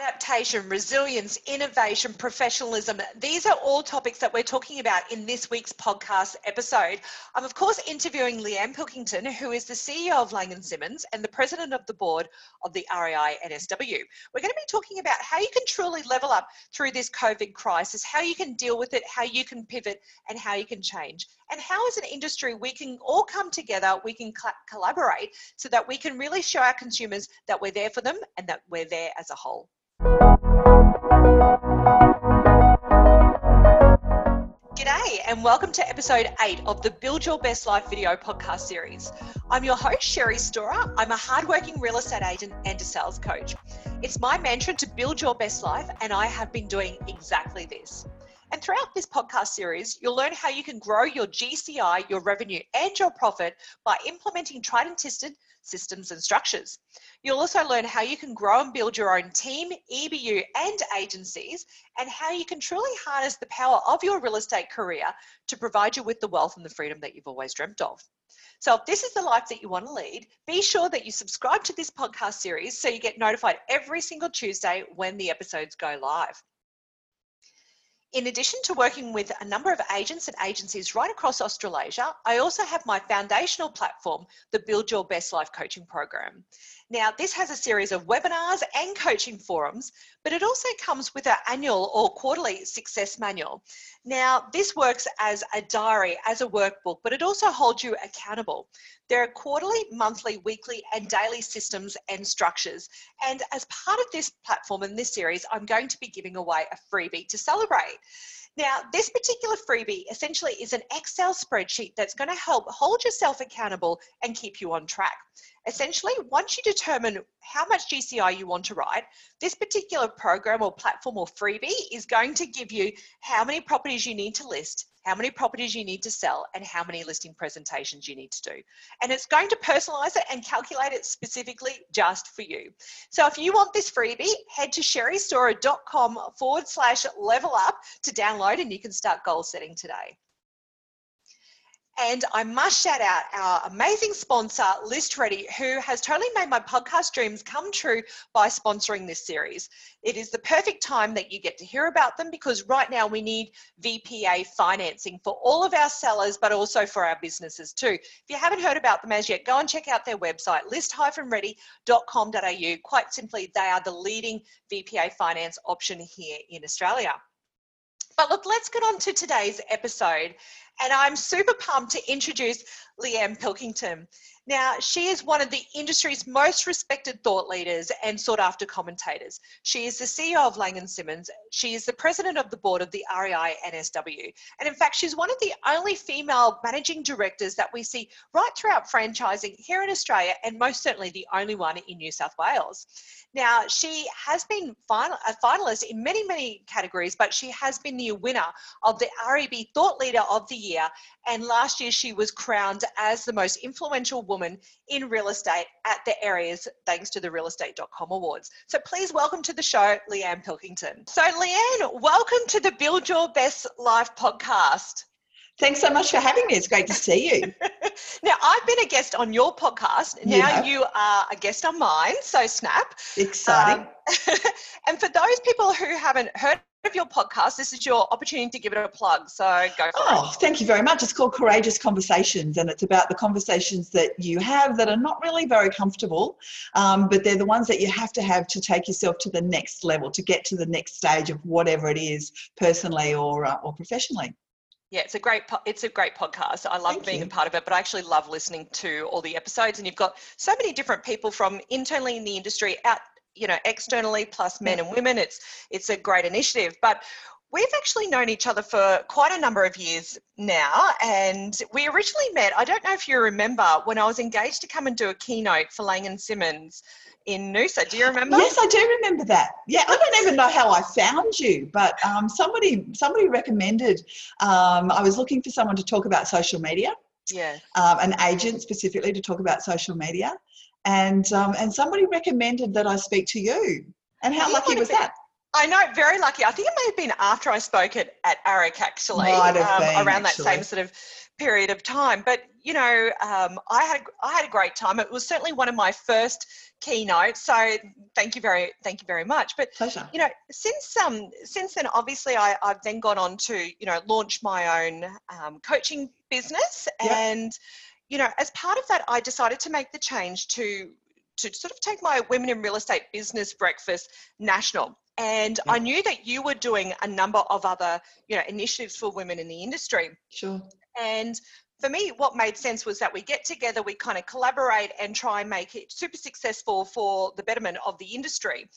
adaptation, resilience, innovation, professionalism. These are all topics that we're talking about in this week's podcast episode. I'm, of course, interviewing Leanne Pilkington, who is the CEO of Lang & Simmons and the president of the board of the REI NSW. We're going to be talking about how you can truly level up through this COVID crisis, how you can deal with it, how you can pivot, and how you can change. And how, as an industry, we can all come together, we can collaborate so that we can really show our consumers that we're there for them and that we're there as a whole. G'day, and welcome to episode 8 of the Build Your Best Life video podcast series. I'm your host, Sherry Storer. I'm a hardworking real estate agent and a sales coach. It's my mantra to build your best life, and I have been doing exactly this. And throughout this podcast series, you'll learn how you can grow your GCI, your revenue, and your profit by implementing tried and tested systems and structures. You'll also learn how you can grow and build your own team, EBU, and agencies, and how you can truly harness the power of your real estate career to provide you with the wealth and the freedom that you've always dreamt of. So, if this is the life that you want to lead, be sure that you subscribe to this podcast series so you get notified every single Tuesday when the episodes go live. In addition to working with a number of agents and agencies right across Australasia, I also have my foundational platform, the Build Your Best Life Coaching Program. Now, this has a series of webinars and coaching forums, but it also comes with an annual or quarterly success manual. Now, this works as a diary, as a workbook, but it also holds you accountable. There are quarterly, monthly, weekly, and daily systems and structures. And as part of this platform in this series, I'm going to be giving away a freebie to celebrate. Now, this particular freebie essentially is an Excel spreadsheet that's going to help hold yourself accountable and keep you on track. Essentially, once you determine how much GCI you want to write, this particular program or platform or freebie is going to give you how many properties you need to list, how many properties you need to sell, and how many listing presentations you need to do. And it's going to personalize it and calculate it specifically just for you. So if you want this freebie, head to sherrystorer.com forward slash level up to download and you can start goal setting today. And I must shout out our amazing sponsor, List Ready, who has totally made my podcast dreams come true by sponsoring this series. It is the perfect time that you get to hear about them because right now we need VPA financing for all of our sellers, but also for our businesses too. If you haven't heard about them as yet, go and check out their website, list-ready.com.au. Quite simply, they are the leading VPA finance option here in Australia. But look, let's get on to today's episode. And I'm super pumped to introduce Leanne Pilkington. Now, she is one of the industry's most respected thought leaders and sought after commentators. She is the CEO of Lang & Simmons. She is the president of the board of the REI NSW. And in fact, she's one of the only female managing directors that we see right throughout franchising here in Australia and most certainly the only one in New South Wales. Now, she has been final, a finalist in many, many categories, but she has been the winner of the REB Thought Leader of the Year. And last year, she was crowned as the most influential woman in real estate at the areas thanks to the realestate.com awards. So please welcome to the show, Leanne Pilkington. So, Leanne, welcome to the Build Your Best Life podcast. Thanks so much for having me. It's great to see you. now, I've been a guest on your podcast. Now you, you are a guest on mine. So, snap. Exciting. Um, and for those people who haven't heard of your podcast, this is your opportunity to give it a plug. So, go for oh, it. Thank you very much. It's called Courageous Conversations, and it's about the conversations that you have that are not really very comfortable, um, but they're the ones that you have to have to take yourself to the next level, to get to the next stage of whatever it is, personally or, uh, or professionally. Yeah, it's a great it's a great podcast. I love Thank being you. a part of it, but I actually love listening to all the episodes. And you've got so many different people from internally in the industry out, you know, externally plus men and women. It's it's a great initiative. But we've actually known each other for quite a number of years now, and we originally met. I don't know if you remember when I was engaged to come and do a keynote for Lang and Simmons in Noosa. Do you remember? Yes, I do remember that. Yeah, I don't even know how I found you, but um, somebody somebody recommended. Um, I was looking for someone to talk about social media. Yeah. Um, an agent specifically to talk about social media, and um, and somebody recommended that I speak to you. And how lucky was that? I know, very lucky. I think it may have been after I spoke at, at AREC actually, um, around actually. that same sort of period of time. But you know, um, I had I had a great time. It was certainly one of my first keynotes. So thank you very thank you very much. But Pleasure. you know, since um since then, obviously, I I've then gone on to you know launch my own um, coaching business, Yep. and you know, as part of that, I decided to make the change to to sort of take my women in real estate business breakfast national. And I knew that you were doing a number of other, you know, initiatives for women in the industry. Sure. And for me, what made sense was that we get together, we kind of collaborate and try and make it super successful for the betterment of the industry.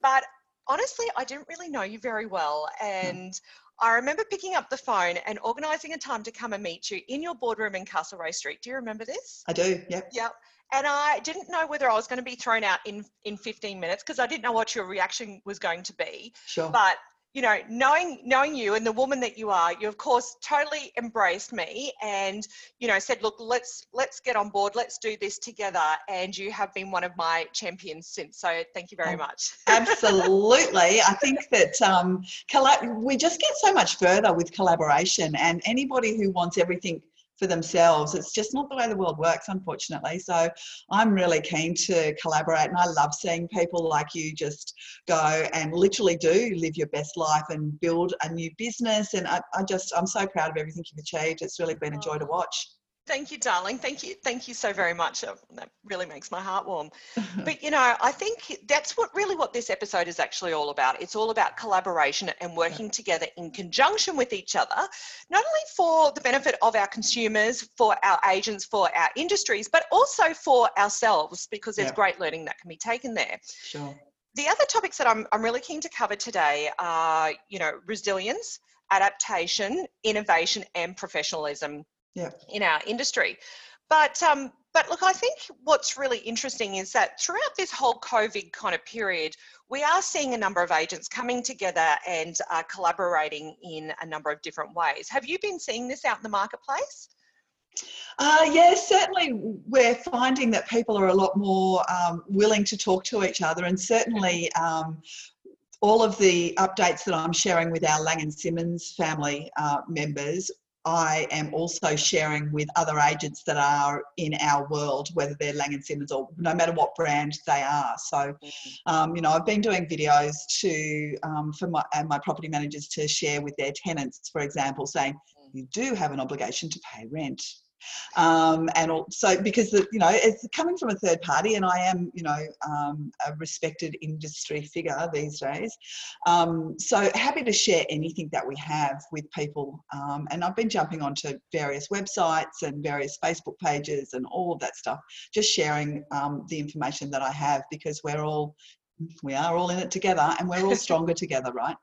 But honestly, I didn't really know you very well. Hmm. And I remember picking up the phone and organising a time to come and meet you in your boardroom in Castlereagh Street. Do you remember this? I do. Yep. Yep. And I didn't know whether I was going to be thrown out in, in 15 minutes because I didn't know what your reaction was going to be Sure. but you know knowing knowing you and the woman that you are you of course totally embraced me and you know said look let's let's get on board let's do this together and you have been one of my champions since so thank you very much Absolutely. I think that um, collab- we just get so much further with collaboration, and anybody who wants everything for themselves, it's just not the way the world works, unfortunately. So I'm really keen to collaborate, and I love seeing people like you just go and literally do live your best life and build a new business. And I, I just, I'm so proud of everything you've achieved. It's really been a joy to watch. Thank you darling. Thank you. Thank you so very much. Uh, that really makes my heart warm. But you know i think that's what really what this episode is actually all about. It's all about collaboration and working together in conjunction with each other not only for the benefit of our consumers for our agents for our industries but also for ourselves because there's Yeah. great learning that can be taken there. Sure. the other topics that I'm, I'm really keen to cover today are you know resilience adaptation innovation and professionalism Yeah. in our industry but um, but look i think what's really interesting is that throughout this whole covid kind of period we are seeing a number of agents coming together and uh, collaborating in a number of different ways have you been seeing this out in the marketplace Uh, yes, certainly we're finding that people are a lot more um, willing to talk to each other, and certainly um, all of the updates that I'm sharing with our Lang and Simmons family uh, members. I am also sharing with other agents that are in our world, whether they're Lang and Simmons or no matter what brand they are. So, um, you know, I've been doing videos to um, for my and my property managers to share with their tenants, for example, saying you do have an obligation to pay rent um, and also because the, you know it's coming from a third party and i am you know um, a respected industry figure these days. Um, so happy to share anything that we have with people. Um, and i've been jumping onto various websites and various facebook pages and all of that stuff just sharing um, the information that i have because we're all we are all in it together and we're all stronger together right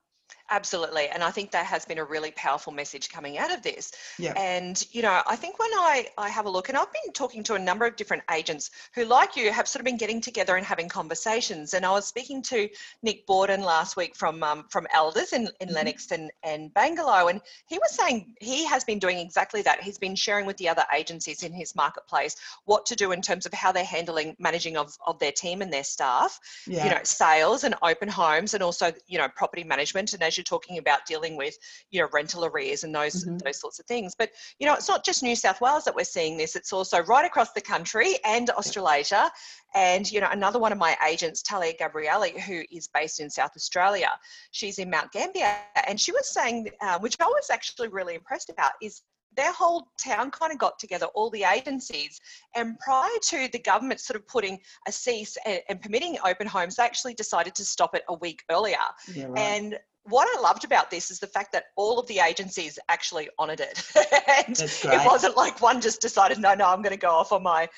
Absolutely. And I think that has been a really powerful message coming out of this. Yeah. And, you know, I think when I, I have a look, and I've been talking to a number of different agents who, like you, have sort of been getting together and having conversations. And I was speaking to Nick Borden last week from um, from Elders in, in Mhm. Lennox and, and Bangalow. And he was saying he has been doing exactly that. He's been sharing with the other agencies in his marketplace what to do in terms of how they're handling managing of, of their team and their staff yeah you know sales and open homes and also you know property management and as you're talking about dealing with you know rental arrears and those Mhm. those sorts of things but you know it's not just new south wales that we're seeing this it's also right across the country and australasia and you know another one of my agents talia gabrielli who is based in south australia she's in mount gambier and she was saying uh, which i was actually really impressed about is their whole town kind of got together, all the agencies, and prior to the government sort of putting a cease and, and permitting open homes, they actually decided to stop it a week earlier. yeah right. And what I loved about this is the fact that all of the agencies actually honoured it, and it wasn't like one just decided, no, no, I'm going to go off on my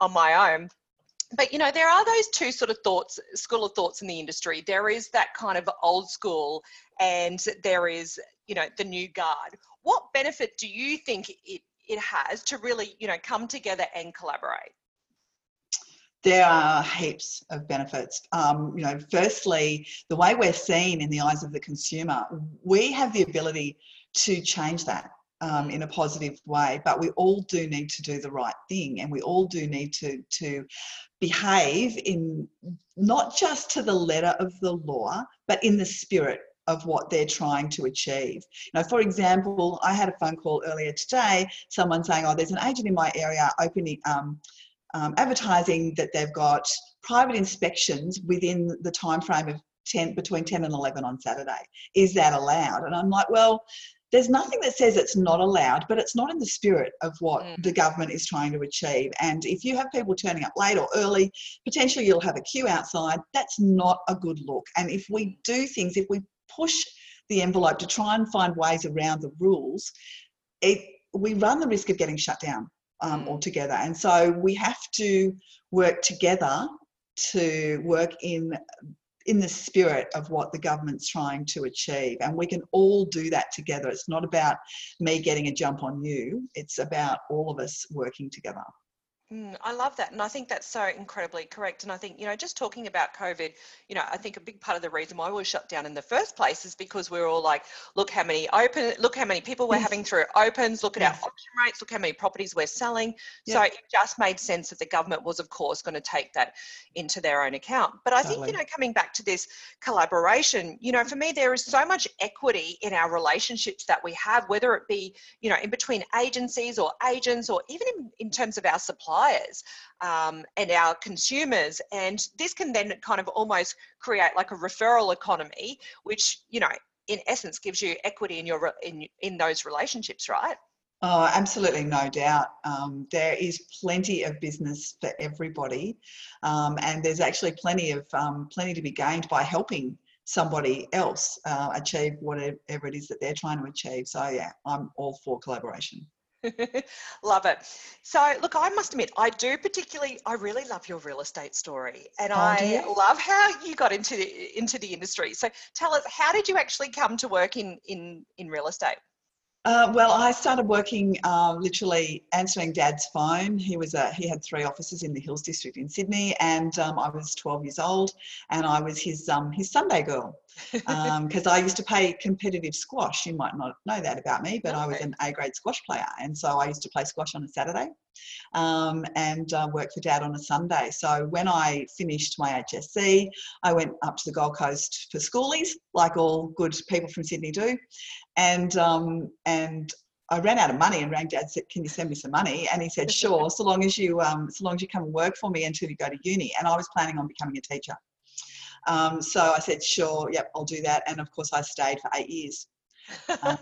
on my own. But you know, there are those two sort of thoughts, school of thoughts in the industry. There is that kind of old school, and there is you know the new guard. What benefit do you think it it has to really you know come together and collaborate? There are heaps of benefits. Um, you know, firstly, the way we're seen in the eyes of the consumer, we have the ability to change that um, in a positive way. But we all do need to do the right thing, and we all do need to to behave in not just to the letter of the law, but in the spirit of what they're trying to achieve. Now, for example, I had a phone call earlier today, someone saying, oh, there's an agent in my area opening, um, um, advertising that they've got private inspections within the time frame of 10 between 10 and 11 on Saturday. Is that allowed? And I'm like, well, there's nothing that says it's not allowed, but it's not in the spirit of what mm. the government is trying to achieve. And if you have people turning up late or early, potentially you'll have a queue outside. That's not a good look. And if we do things, if we push the envelope to try and find ways around the rules, it, we run the risk of getting shut down um, mm. altogether. And so we have to work together to work in in the spirit of what the government's trying to achieve. And we can all do that together. It's not about me getting a jump on you, it's about all of us working together. Mm, I love that. And I think that's so incredibly correct. And I think, you know, just talking about COVID, you know, I think a big part of the reason why we were shut down in the first place is because we are all like, look how many open, look how many people we're having through opens, look at yes. our auction rates, look how many properties we're selling. So it just made sense that the government was, of course, going to take that into their own account. But I totally. think, you know, coming back to this collaboration, you know, for me, there is so much equity in our relationships that we have, whether it be, you know, in between agencies or agents or even in, in terms of our supply suppliers um, and our consumers. And this can then kind of almost create like a referral economy, which, you know, in essence gives you equity in your in in those relationships, right? Oh, absolutely, no doubt. Um, there is plenty of business for everybody, um, and there's actually plenty of um, plenty to be gained by helping somebody else uh, achieve whatever it is that they're trying to achieve. So yeah, I'm all for collaboration. love it. So, look, I must admit, I do particularly, I really love your real estate story, and oh, I love how you got into the into the industry. So, tell us, how did you actually come to work in in in real estate? Uh, well, I started working uh, literally answering Dad's phone. He was a, he had three offices in the Hills District in Sydney, and um, I was 12 years old, and I was his um, his Sunday girl because um, I used to play competitive squash. You might not know that about me, but okay. I was an A grade squash player, and so I used to play squash on a Saturday um, and uh, work for Dad on a Sunday. So when I finished my HSC, I went up to the Gold Coast for schoolies, like all good people from Sydney do, and um, and I ran out of money and rang Dad said, "Can you send me some money?" And he said, "Sure, so long as you um, so long as you come and work for me until you go to uni." And I was planning on becoming a teacher. Um, so I said, "Sure, yep, I'll do that." And of course, I stayed for eight years. Um,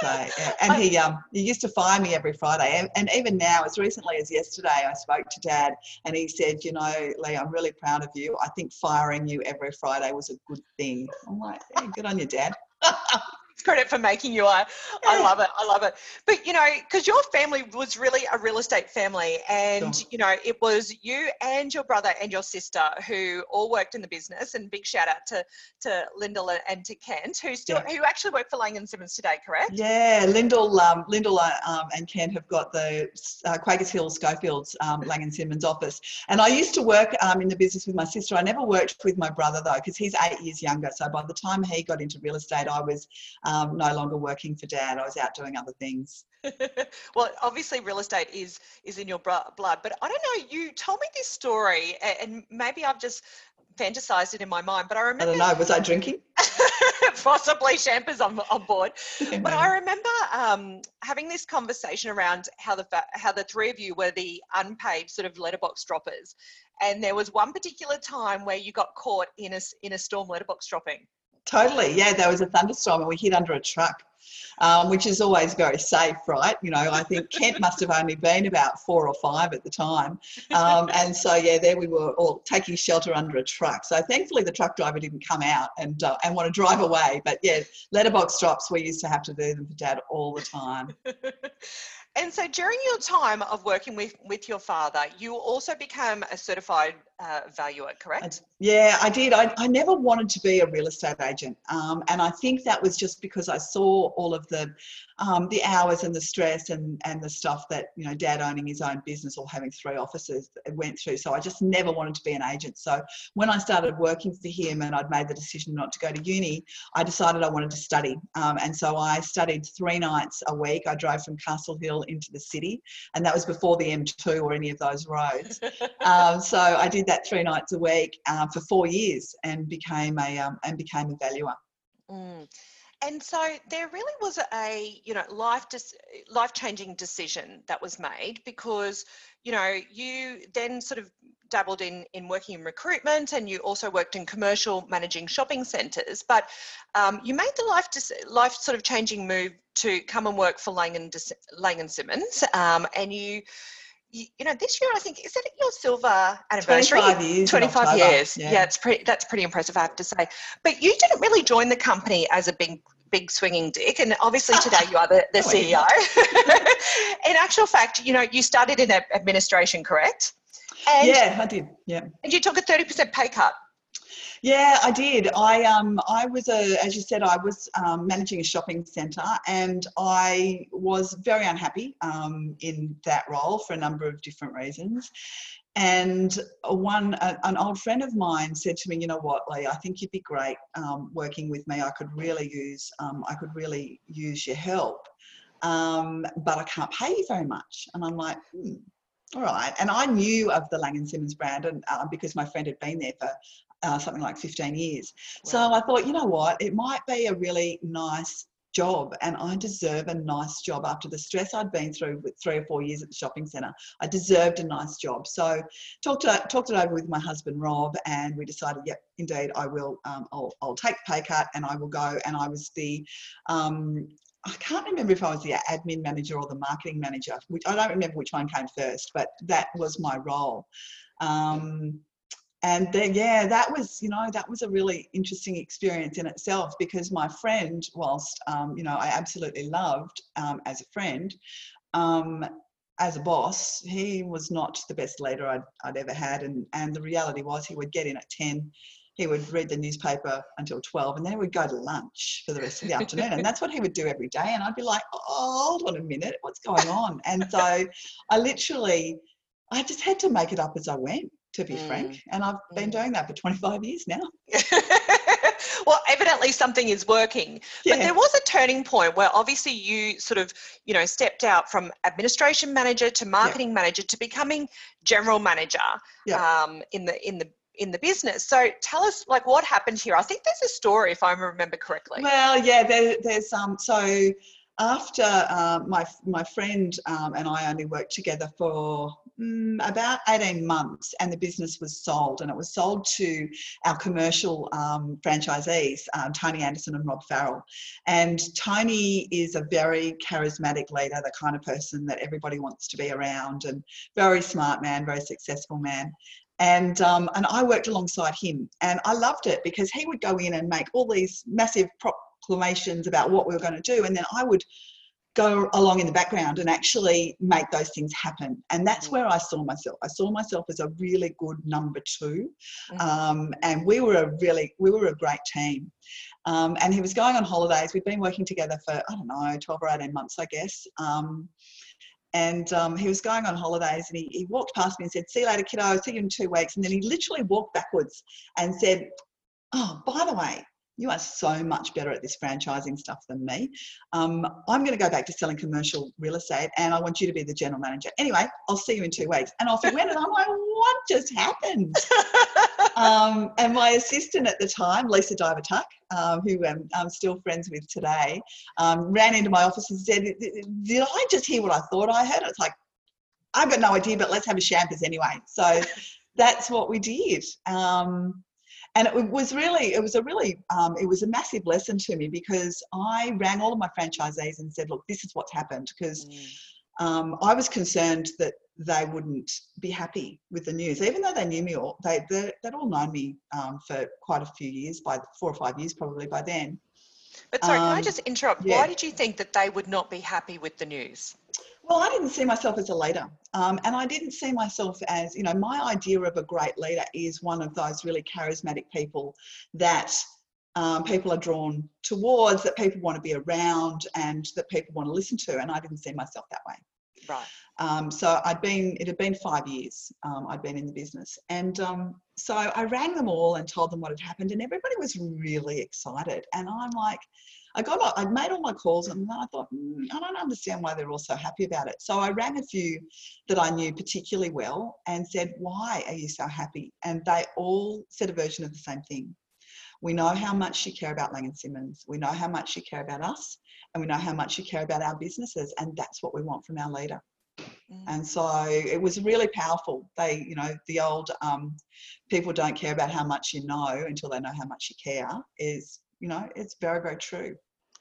so, and he um, he used to fire me every Friday, and, and, even now, as recently as yesterday, I spoke to Dad, and he said, "You know, Lee, I'm really proud of you. I think firing you every Friday was a good thing." I'm like, yeah, "Good on you, Dad." credit for making you. I, I love it. I love it. But you know because your family was really a real estate family and sure. you know it was you and your brother and your sister who all worked in the business. And big shout out to to lyndall and to kent who still yeah. who actually work for lang and simmons today correct? Yeah lyndall um, lyndall um, and kent have got the uh, quakers hill schofields um, lang and simmons office. And i used to work um, in the business with my sister. I never worked with my brother though because he's eight years younger. So by the time he got into real estate i was um, no longer working for dad. I was out doing other things. well, obviously, real estate is is in your blood, but I don't know. You told me this story, and maybe I've just fantasized it in my mind. But I remember. I don't know. Was I drinking? possibly Champers on, on board. But I remember um, having this conversation around how the how the three of you were the unpaid sort of letterbox droppers, and there was one particular time where you got caught in a in a storm letterbox dropping. Totally. Yeah, there was a thunderstorm and we hid under a truck, um, which is always very safe, right? You know, I think Kent must have only been about four or five at the time. Um, and so, yeah, there we were all taking shelter under a truck. So thankfully the truck driver didn't come out and, uh, and want to drive away. But yeah, letterbox drops, we used to have to do them for dad all the time. And so during your time of working with, with your father, you also became a certified uh, valuer, correct? Yeah, I did. I, I never wanted to be a real estate agent. Um, and I think that was just because I saw all of the um, the hours and the stress and, and the stuff that, you know, dad owning his own business or having three offices went through. So I just never wanted to be an agent. So when I started working for him and I'd made the decision not to go to uni, I decided I wanted to study. Um, and so I studied three nights a week. I drove from Castle Hill into the city, and that was before the M2 or any of those roads. um, so I did that three nights a week uh, for four years and became a um, and became a valuer. Mm. And so there really was a, you know, life dis- life-changing decision that was made because, you know, you then sort of dabbled in in working in recruitment and you also worked in commercial managing shopping centres. But um, you made the life life sort of changing move to come and work for Lang and, Lang and Simmons, um, and you you, you, know, this year I think is that your silver anniversary? 25 years. 25 years. Yeah. yeah, it's pretty. That's pretty impressive, I have to say. But you didn't really join the company as a big, big swinging dick, and obviously today you are the, the CEO. in actual fact, you know, you started in administration, correct? And, yeah, I did. Yeah. And you took a 30% pay cut. Yeah, I did. I um I was a as you said I was um, managing a shopping centre and I was very unhappy um, in that role for a number of different reasons. And one a, an old friend of mine said to me, you know what, Lee, I think you'd be great um, working with me. I could really use um, I could really use your help, um, but I can't pay you very much. And I'm like. Hmm all right. And I knew of the Lang and Simmons brand and, uh, because my friend had been there for uh, something like 15 years. Wow. So I thought, you know what, it might be a really nice job and I deserve a nice job after the stress I'd been through with three or four years at the shopping centre. I deserved a nice job. So talked, to, talked it over with my husband Rob and we decided, yep, indeed I will, um, I'll, I'll take the pay cut and I will go. And I was the, um, I can't remember if I was the admin manager or the marketing manager, which I don't remember which one came first, but that was my role. Um, and then yeah that was you know that was a really interesting experience in itself because my friend whilst um, you know i absolutely loved um, as a friend um, as a boss he was not the best leader I'd, I'd ever had and and the reality was he would get in at 10 he would read the newspaper until 12 and then he would go to lunch for the rest of the afternoon and that's what he would do every day and i'd be like oh, hold on a minute what's going on and so i literally i just had to make it up as i went to be mm. frank. And I've been mm. doing that for 25 years now. well, evidently something is working. Yeah. But there was a turning point where obviously you sort of, you know, stepped out from administration manager to marketing yeah. manager to becoming general manager yeah. um, in the in the in the business. So tell us like what happened here. I think there's a story if I remember correctly. Well, yeah, there, there's um so after uh, my my friend um, and I only worked together for mm, about 18 months and the business was sold and it was sold to our commercial um, franchisees um, tony anderson and rob farrell and tony is a very charismatic leader the kind of person that everybody wants to be around and very smart man very successful man and um, and I worked alongside him, and I loved it because he would go in and make all these massive proclamations about what we were going to do, and then I would go along in the background and actually make those things happen. And that's where I saw myself. I saw myself as a really good number 2 mm-hmm. um, and we were a really, we were a great team. Um, and he was going on holidays. We'd been working together for, I don't know, 12 or 18 months, I guess. Um, and um, he was going on holidays and he, he walked past me and said, see you later, kiddo, I'll see you in two weeks. And then he literally walked backwards and said, oh, by the way, you are so much better at this franchising stuff than me. Um, I'm going to go back to selling commercial real estate and I want you to be the general manager. Anyway, I'll see you in two weeks. And off he went. And I'm like, what just happened? um, and my assistant at the time, Lisa Diver Tuck, um, who I'm, I'm, still friends with today, um, ran into my office and said, Did I just hear what I thought I heard? It's like, I've got no idea, but let's have a champers anyway. So that's what we did. Um, and it was really it was a really um, it was a massive lesson to me because i rang all of my franchisees and said look this is what's happened because mm. um, i was concerned that they wouldn't be happy with the news even though they knew me all they they'd all known me um, for quite a few years by four or five years probably by then but sorry can i um, just interrupt yeah. why did you think that they would not be happy with the news well, I didn't see myself as a leader. Um, and I didn't see myself as, you know, my idea of a great leader is one of those really charismatic people that um, people are drawn towards, that people want to be around, and that people want to listen to. And I didn't see myself that way. Right. Um, so I'd been, it had been five years um, I'd been in the business. And um, so I rang them all and told them what had happened, and everybody was really excited. And I'm like, I got, I'd made all my calls and I thought, mm, I don't understand why they're all so happy about it. So I rang a few that I knew particularly well and said, why are you so happy? And they all said a version of the same thing. We know how much you care about Lang Simmons. We know how much you care about us, and we know how much you care about our businesses, and that's what we want from our leader. Mm. And so it was really powerful. They, you know, the old um, people don't care about how much you know until they know how much you care is, you know, it's very, very true.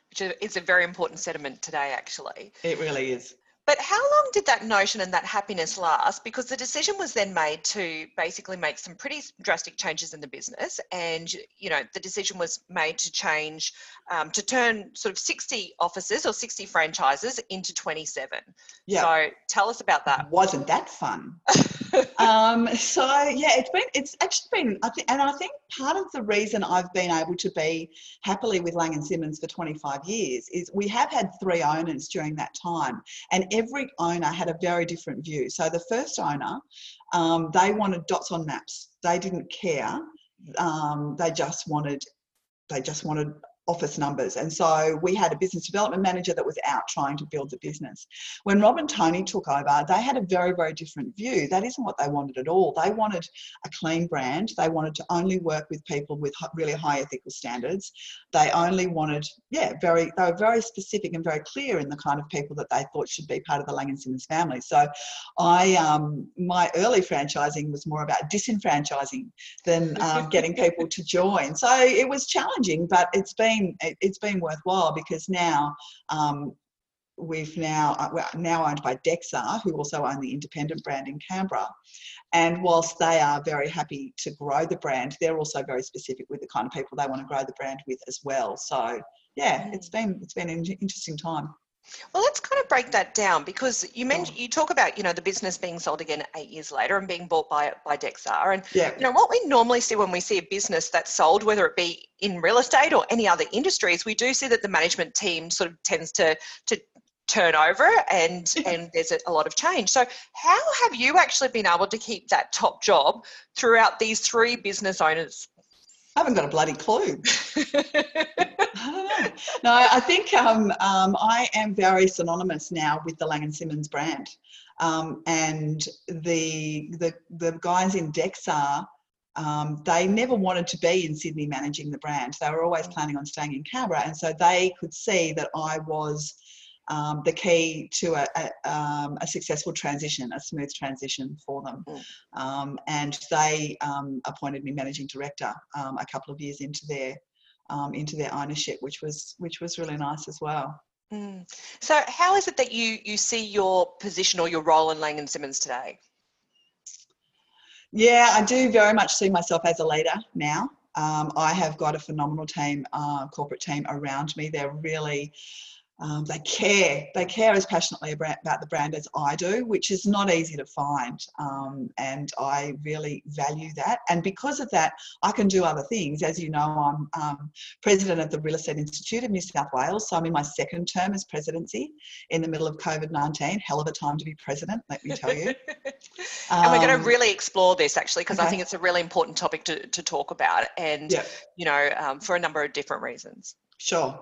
Which is a very important sentiment today, actually. It really is. But how long did that notion and that happiness last? Because the decision was then made to basically make some pretty drastic changes in the business, and you know the decision was made to change um, to turn sort of 60 offices or 60 franchises into 27. Yeah. So tell us about that. Wasn't that fun? um, so yeah, it's been it's actually been I think, and I think part of the reason I've been able to be happily with Lang and Simmons for 25 years is we have had three owners during that time, and every owner had a very different view. So the first owner, um, they wanted dots on maps. They didn't care. Um, they just wanted they just wanted office numbers. And so we had a business development manager that was out trying to build the business. When Rob and Tony took over, they had a very, very different view. That isn't what they wanted at all. They wanted a clean brand. They wanted to only work with people with really high ethical standards. They only wanted, yeah, very, they were very specific and very clear in the kind of people that they thought should be part of the Lang and Simmons family. So I, um, my early franchising was more about disenfranchising than um, getting people to join. So it was challenging, but it's been been it's been worthwhile because now um, we've now uh, we're now owned by DEXA, who also own the independent brand in Canberra. And whilst they are very happy to grow the brand, they're also very specific with the kind of people they want to grow the brand with as well. So yeah, it's been it's been an interesting time. Well, let's kind of break that down because you mentioned you talk about you know the business being sold again eight years later and being bought by by Dexar, and yeah. you know what we normally see when we see a business that's sold, whether it be in real estate or any other industries, we do see that the management team sort of tends to to turn over and and there's a lot of change. So, how have you actually been able to keep that top job throughout these three business owners? I haven't got a bloody clue. I don't know. No, I think um, um, I am very synonymous now with the Lang and Simmons brand, um, and the the the guys in Dexar. Um, they never wanted to be in Sydney managing the brand. They were always mm. planning on staying in Canberra, and so they could see that I was um, the key to a, a, um, a, successful transition, a smooth transition for them. Mm. Um, and they um, appointed me managing director um, a couple of years into their um, into their ownership, which was which was really nice as well. Mm. So, how is it that you you see your position or your role in Lang and Simmons today? Yeah, I do very much see myself as a leader now. I have got a phenomenal team, uh, corporate team around me. They're really um, they care. They care as passionately about the brand as I do, which is not easy to find. Um, and I really value that. And because of that, I can do other things. As you know, I'm um, president of the Real Estate Institute of New South Wales. So I'm in my second term as presidency in the middle of COVID 19. Hell of a time to be president, let me tell you. and we're going to um, really explore this actually, because okay. I think it's a really important topic to, to talk about. And, yep. you know, um, for a number of different reasons. Sure.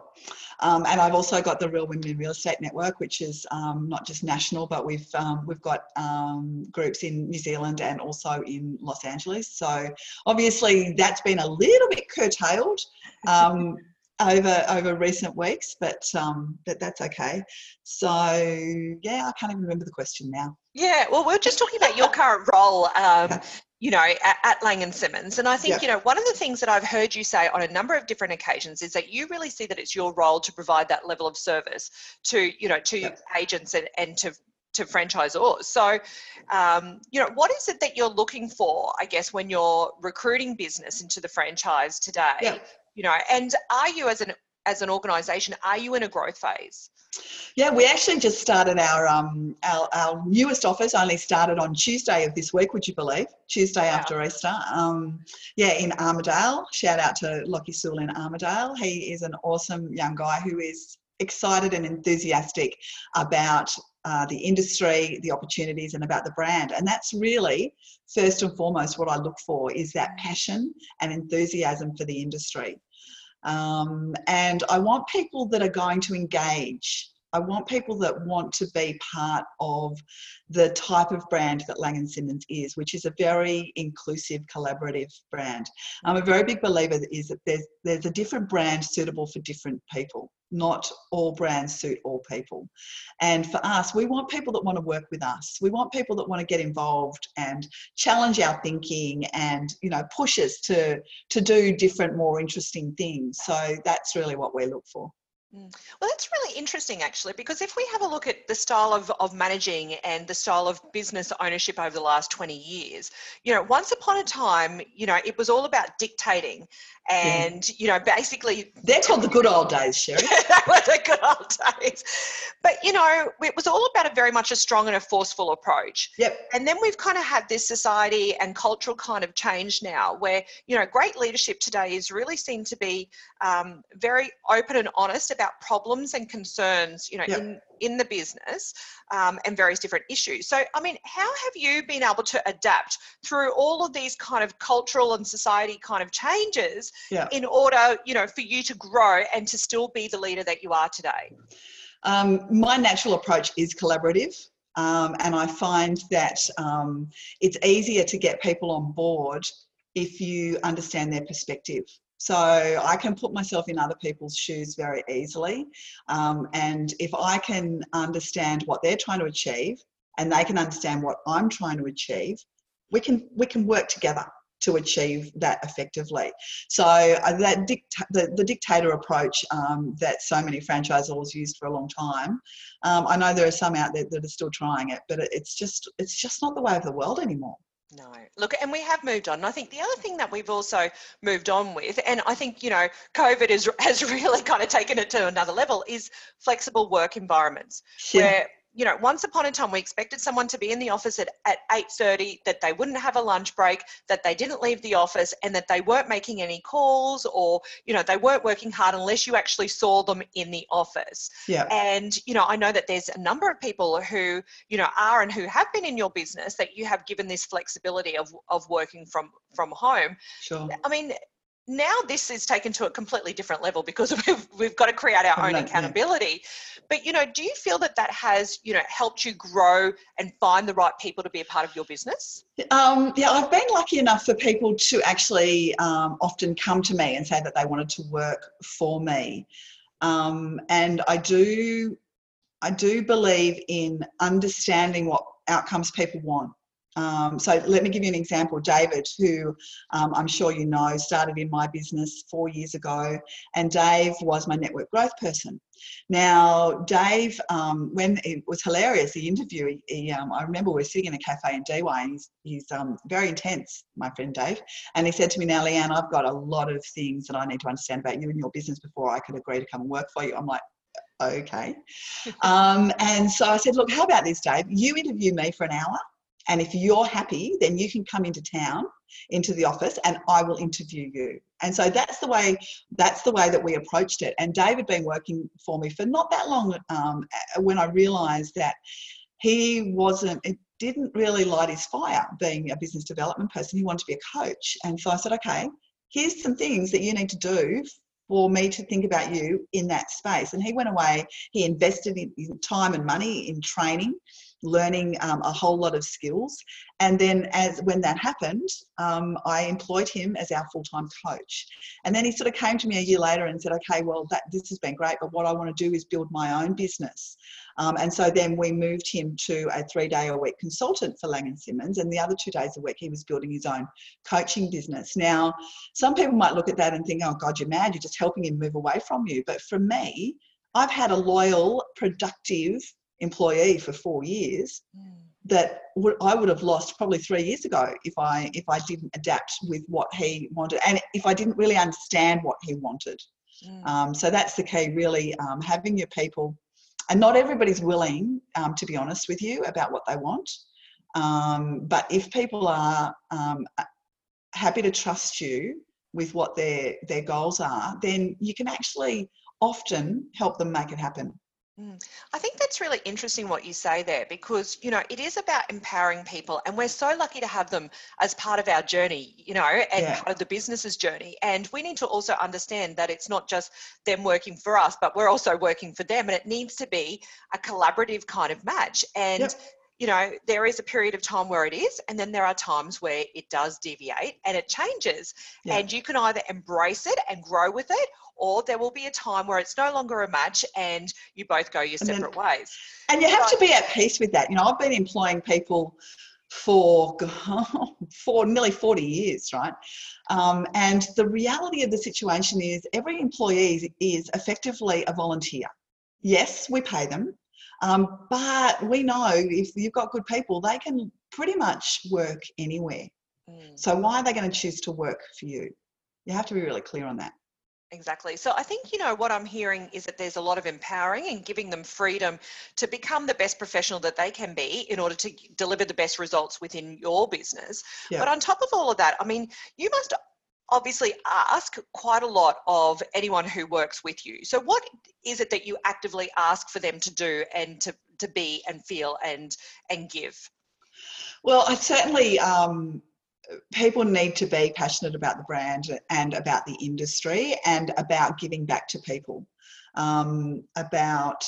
Um, and I've also got the Real Women in Real Estate Network, which is um, not just national, but we've um, we've got um, groups in New Zealand and also in Los Angeles. So obviously that's been a little bit curtailed um, over over recent weeks, but um, but that's okay. So yeah, I can't even remember the question now. Yeah, well, we're just talking about your current role you know, at, at Lang and Simmons. And I think, you know, one of the things that I've heard you say on a number of different occasions is that you really see that it's your role to provide that level of service to, you know, to agents and, and to to franchisors. So, um, you know, what is it that you're looking for, I guess, when you're recruiting business into the franchise today? Yeah. You know, and are you as an as an organisation, are you in a growth phase? Yeah, we actually just started our um our, our newest office. Only started on Tuesday of this week. Would you believe? Tuesday yeah. after Easter. Um, yeah, in Armidale. Shout out to Lockie Sewell in Armidale. He is an awesome young guy who is excited and enthusiastic about uh, the industry, the opportunities, and about the brand. And that's really first and foremost what I look for is that passion and enthusiasm for the industry. Um, and I want people that are going to engage I want people that want to be part of the type of brand that Lang & Simmons is, which is a very inclusive, collaborative brand. I'm a very big believer that is that there's, there's a different brand suitable for different people. Not all brands suit all people. And for us, we want people that want to work with us. We want people that want to get involved and challenge our thinking and, you know, push us to, to do different, more interesting things. So that's really what we look for. Mm. Well, that's really interesting, actually, because if we have a look at the style of, of managing and the style of business ownership over the last 20 years, you know, once upon a time, you know, it was all about dictating and, yeah. you know, basically. They're called the good old days, Sherry. they were the good old days. But, you know, it was all about a very much a strong and a forceful approach. Yep. And then we've kind of had this society and cultural kind of change now where, you know, great leadership today is really seen to be um, very open and honest about problems and concerns, you know, yep. in, in the business um, and various different issues. So, I mean, how have you been able to adapt through all of these kind of cultural and society kind of changes yep. in order, you know, for you to grow and to still be the leader that you are today? Um, my natural approach is collaborative. Um, and I find that um, it's easier to get people on board if you understand their perspective. So I can put myself in other people's shoes very easily. Um, and if I can understand what they're trying to achieve and they can understand what I'm trying to achieve, we can we can work together to achieve that effectively. So uh, that dict- the, the dictator approach um, that so many franchisors used for a long time, um, I know there are some out there that are still trying it, but it's just it's just not the way of the world anymore. No. Look, and we have moved on. And I think the other thing that we've also moved on with, and I think, you know, COVID is, has really kind of taken it to another level, is flexible work environments yeah. where you know, once upon a time we expected someone to be in the office at, at 8.30, that they wouldn't have a lunch break, that they didn't leave the office and that they weren't making any calls or, you know, they weren't working hard unless you actually saw them in the office. Yeah. And, you know, I know that there's a number of people who, you know, are and who have been in your business that you have given this flexibility of, of working from, from home. Sure. I mean, now this is taken to a completely different level because we've, we've got to create our own accountability. But you know do you feel that that has you know helped you grow and find the right people to be a part of your business? Um, yeah i've been lucky enough for people to actually um, often come to me and say that they wanted to work for me. Um, and i do i do believe in understanding what outcomes people want um, so let me give you an example. David, who um, I'm sure you know, started in my business four years ago, and Dave was my network growth person. Now, Dave, um, when it was hilarious, the interview, he, he um, I remember we were sitting in a cafe in Why, and he's, he's um, very intense, my friend Dave, and he said to me, now, Leanne, I've got a lot of things that I need to understand about you and your business before I could agree to come and work for you. I'm like, okay. um, and so I said, look, how about this, Dave? You interview me for an hour and if you're happy, then you can come into town, into the office, and I will interview you. And so that's the way that's the way that we approached it. And David been working for me for not that long um, when I realised that he wasn't. It didn't really light his fire being a business development person. He wanted to be a coach. And so I said, okay, here's some things that you need to do for me to think about you in that space. And he went away, he invested in, time and money in training learning um, a whole lot of skills. And then, as when that happened, um, I employed him as our full-time coach. And then he sort of came to me a year later and said, "Okay, well, that this has been great, but what I want to do is build my own business." Um, and so then we moved him to a three-day-a-week consultant for Lang and Simmons, and the other two days a week he was building his own coaching business. Now, some people might look at that and think, "Oh God, you're mad! You're just helping him move away from you." But for me, I've had a loyal, productive employee for four years mm. that would, I would have lost probably three years ago if I if I didn't adapt with what he wanted and if I didn't really understand what he wanted. Mm. Um, so that's the key, really, um, having your people. And not everybody's willing, um, to be honest with you, about what they want. Um, but if people are um, happy to trust you with what their their goals are, then you can actually often help them make it happen. Mm. I think that's really interesting what you say there because, you know, it is about empowering people and we're so lucky to have them as part of our journey, you know, and Yeah. part of the business's journey. And we need to also understand that it's not just them working for us, but we're also working for them and it needs to be a collaborative kind of match. And Yep. You know, there is a period of time where it is, and then there are times where it does deviate and it changes. Yeah. And you can either embrace it and grow with it, or there will be a time where it's no longer a match and you both go your And then- separate ways. And you have to be at peace with that. You know, I've been employing people for for nearly 40 years, right? Um, and the reality of the situation is every employee is effectively a volunteer. Yes, we pay them, um, but we know if you've got good people, they can pretty much work anywhere. Mm. So why are they going to choose to work for you? You have to be really clear on that. Exactly. So I think, you know, what I'm hearing is that there's a lot of empowering and giving them freedom to become the best professional that they can be in order to deliver the best results within your business. Yeah. But on top of all of that, I mean, you must obviously ask quite a lot of anyone who works with you. So what is it that you actively ask for them to do and to, to be and feel and and give? Well, I certainly um, people need to be passionate about the brand and about the industry and about giving back to people. Um, about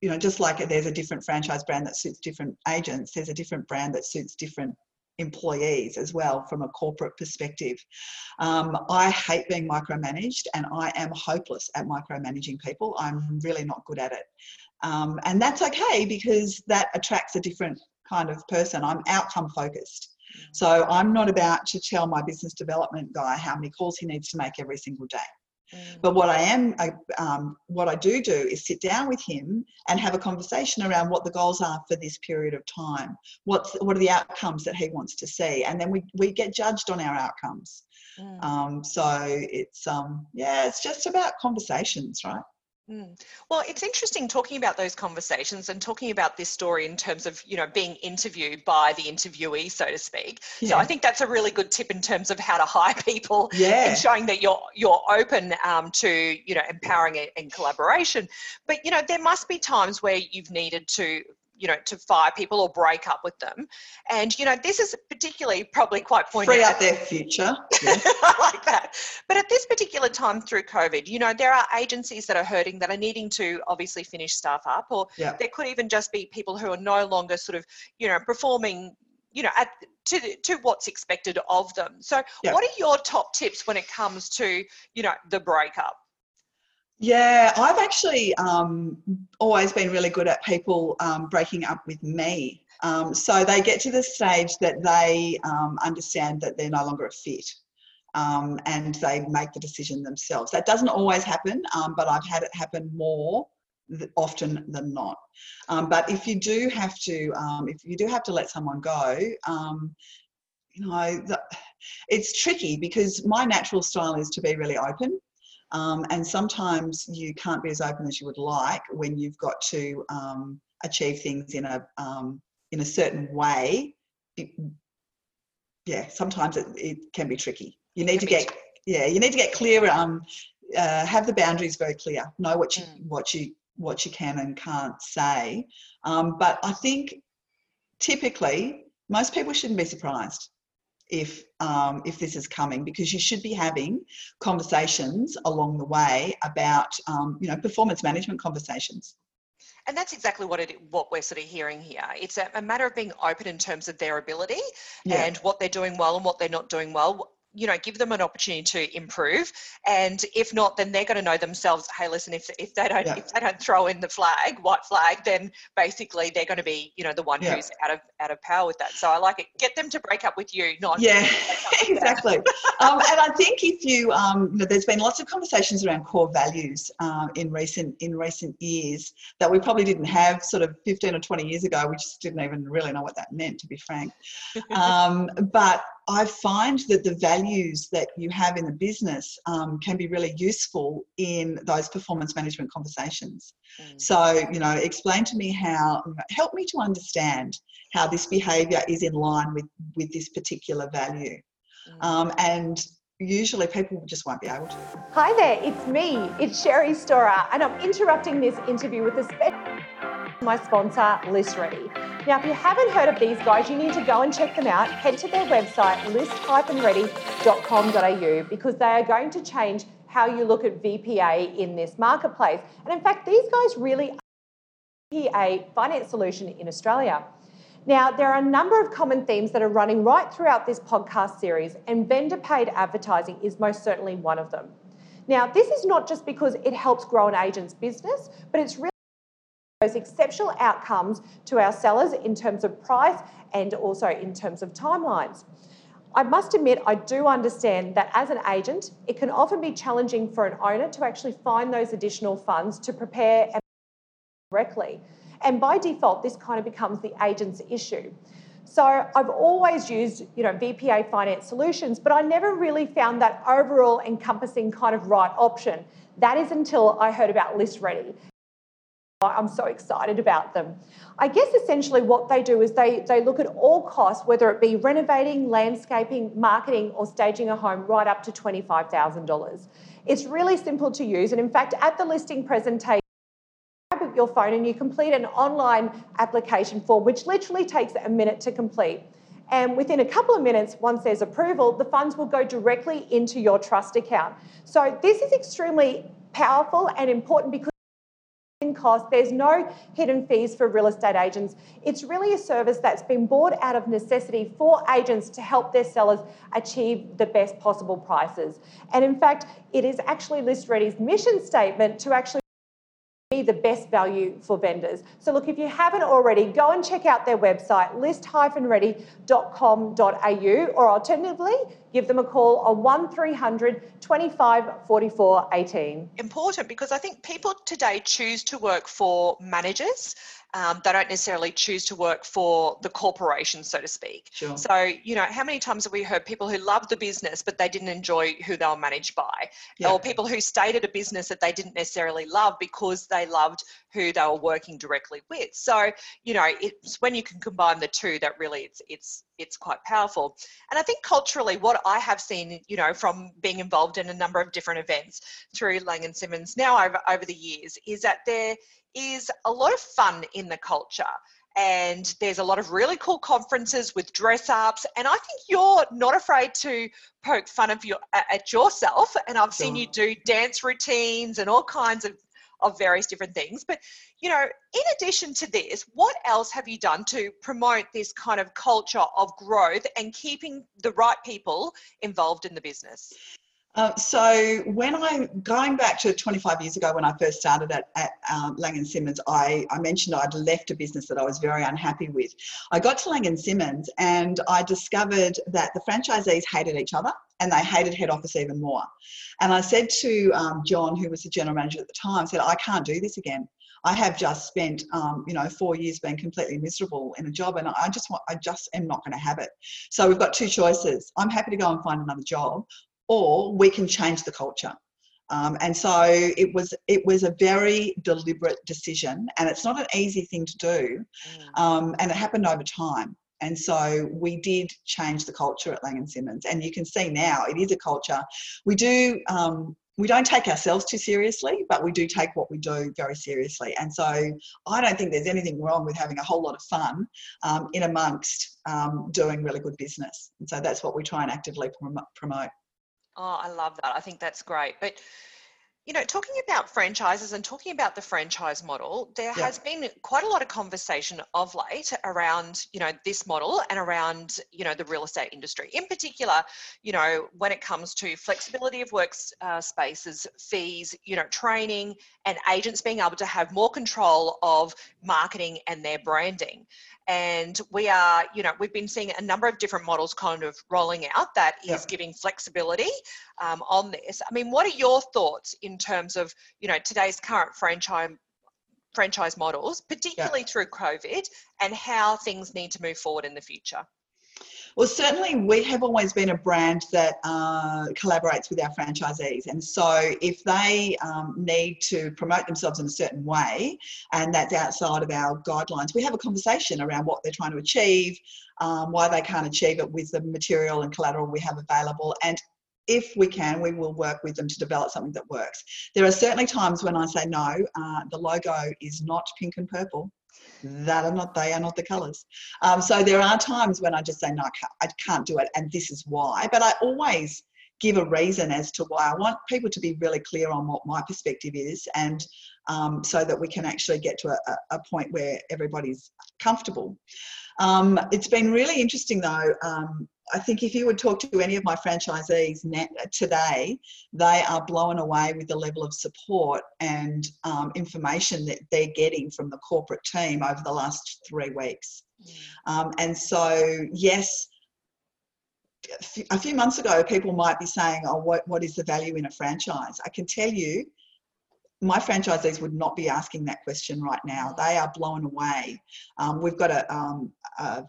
you know, just like there's a different franchise brand that suits different agents, there's a different brand that suits different employees as well from a corporate perspective. Um, I hate being micromanaged and I am hopeless at micromanaging people. I'm really not good at it. Um, and that's okay because that attracts a different kind of person. I'm outcome focused. So I'm not about to tell my business development guy how many calls he needs to make every single day. Mm. But what I am, I, um, what I do do is sit down with him and have a conversation around what the goals are for this period of time. What's what are the outcomes that he wants to see, and then we we get judged on our outcomes. Mm. Um, so it's um, yeah, it's just about conversations, right? Mm. Well, it's interesting talking about those conversations and talking about this story in terms of, you know, being interviewed by the interviewee, so to speak. So I think that's a really good tip in terms of how to hire people yeah, and showing that you're you're open um, to, you know, empowering it and collaboration. But you know, there must be times where you've needed to you know to fire people or break up with them and you know this is particularly probably quite poignant free at up their future. Yeah. I like that. But at this particular time through COVID, you know, there are agencies that are hurting that are needing to obviously finish staff up, or Yeah. there could even just be people who are no longer sort of, you know, performing, you know, at to to what's expected of them. So, Yeah. what are your top tips when it comes to, you know, the breakup? Yeah, I've actually um, always been really good at people um, breaking up with me. Um, so they get to the stage that they um, understand that they're no longer a fit um, and they make the decision themselves. That doesn't always happen, um, but I've had it happen more often than not. But if you do have to, if you do have to let someone go, you know, it's tricky because my natural style is to be really open. Um, and sometimes you can't be as open as you would like when you've got to um, achieve things in a um, in a certain way. It- yeah, sometimes it, it can be tricky. You need to get yeah, you need to get clear. Um, uh, have the boundaries very clear. Know what you Mm. what you what you can and can't say. Um, but I think typically most people shouldn't be surprised if um, if this is coming because you should be having conversations along the way about um, you know performance management conversations. And that's exactly what it what we're sort of hearing here. It's a, a matter of being open in terms of their ability yeah. and what they're doing well and what they're not doing well you know give them an opportunity to improve and if not then they're going to know themselves hey listen if, if they don't Yeah. if they don't throw in the flag white flag then basically they're going to be you know the one Yeah. who's out of out of power with that so i like it get them to break up with you not yeah break up with them. exactly um, and i think if you um, you know, there's been lots of conversations around core values um, in recent in recent years that we probably didn't have sort of 15 or 20 years ago we just didn't even really know what that meant to be frank um, but I find that the values that you have in the business um, can be really useful in those performance management conversations. Mm. So, you know, explain to me how, help me to understand how this behaviour is in line with, with this particular value. Mm. Um, and usually people just won't be able to. Hi there, it's me, it's Sherry Storer, and I'm interrupting this interview with a special. My sponsor, ListReady. Now, if you haven't heard of these guys, you need to go and check them out. Head to their website, list-ready.com.au, because they are going to change how you look at VPA in this marketplace. And in fact, these guys really are a finance solution in Australia. Now, there are a number of common themes that are running right throughout this podcast series, and vendor paid advertising is most certainly one of them. Now, this is not just because it helps grow an agent's business, but it's really those exceptional outcomes to our sellers in terms of price and also in terms of timelines. I must admit, I do understand that as an agent, it can often be challenging for an owner to actually find those additional funds to prepare and correctly. And by default, this kind of becomes the agent's issue. So I've always used, you know, VPA finance solutions, but I never really found that overall encompassing kind of right option. That is until I heard about List Ready. I'm so excited about them. I guess essentially what they do is they, they look at all costs, whether it be renovating, landscaping, marketing, or staging a home, right up to $25,000. It's really simple to use, and in fact, at the listing presentation, your phone and you complete an online application form, which literally takes a minute to complete. And within a couple of minutes, once there's approval, the funds will go directly into your trust account. So this is extremely powerful and important because cost. There's no hidden fees for real estate agents. It's really a service that's been bought out of necessity for agents to help their sellers achieve the best possible prices. And in fact, it is actually List Ready's mission statement to actually the best value for vendors. So look, if you haven't already, go and check out their website, list-ready.com.au, or alternatively, give them a call on 1300 25 44 18. Important because I think people today choose to work for managers um, they don't necessarily choose to work for the corporation, so to speak. Sure. So, you know, how many times have we heard people who love the business but they didn't enjoy who they were managed by? Yeah. Or people who stayed at a business that they didn't necessarily love because they loved who they were working directly with. So, you know, it's when you can combine the two that really it's it's it's quite powerful. And I think culturally, what I have seen, you know, from being involved in a number of different events through Laing and Simmons now over over the years, is that there is a lot of fun in the culture. And there's a lot of really cool conferences with dress ups and i think you're not afraid to poke fun of your at yourself. And i've seen you do dance routines and all kinds of of various different things. But you know in addition to this what else have you done to promote this kind of culture of growth and keeping the right people involved in the business uh, so when I'm going back to 25 years ago when I first started at, at um, Laing and Simmons, I, I mentioned I'd left a business that I was very unhappy with. I got to Laing and Simmons and I discovered that the franchisees hated each other and they hated head office even more. And I said to um, John, who was the general manager at the time, said, I can't do this again. I have just spent, um, you know, four years being completely miserable in a job, and I just want, I just am not going to have it. So we've got two choices. I'm happy to go and find another job, or we can change the culture. Um, and so it was it was a very deliberate decision, and it's not an easy thing to do, mm. um, and it happened over time. And so we did change the culture at Laing and Simmons, and you can see now it is a culture. We do um, we don't take ourselves too seriously, but we do take what we do very seriously. And so I don't think there's anything wrong with having a whole lot of fun um, in amongst um, doing really good business. And so that's what we try and actively promote. Oh, I love that. I think that's great. But you know, talking about franchises and talking about the franchise model, there yeah. has been quite a lot of conversation of late around, you know, this model and around, you know, the real estate industry. In particular, you know, when it comes to flexibility of work uh, spaces, fees, you know, training, and agents being able to have more control of marketing and their branding and we are you know we've been seeing a number of different models kind of rolling out that is yeah. giving flexibility um, on this i mean what are your thoughts in terms of you know today's current franchise franchise models particularly yeah. through covid and how things need to move forward in the future well, certainly we have always been a brand that uh, collaborates with our franchisees. And so if they um, need to promote themselves in a certain way, and that's outside of our guidelines, we have a conversation around what they're trying to achieve, um, why they can't achieve it with the material and collateral we have available. And if we can, we will work with them to develop something that works. There are certainly times when I say no, uh, the logo is not pink and purple. That are not, they are not the colours. Um, so there are times when I just say, no, I can't, I can't do it, and this is why. But I always give a reason as to why I want people to be really clear on what my perspective is, and um, so that we can actually get to a, a point where everybody's comfortable. Um, it's been really interesting though. Um, I think if you would talk to any of my franchisees today, they are blown away with the level of support and um, information that they're getting from the corporate team over the last three weeks. Mm. and so, yes, a few months ago, people might be saying, Oh, what, what is the value in a franchise? I can tell you my franchisees would not be asking that question right now. They are blown away. Um, we've got a, um, a,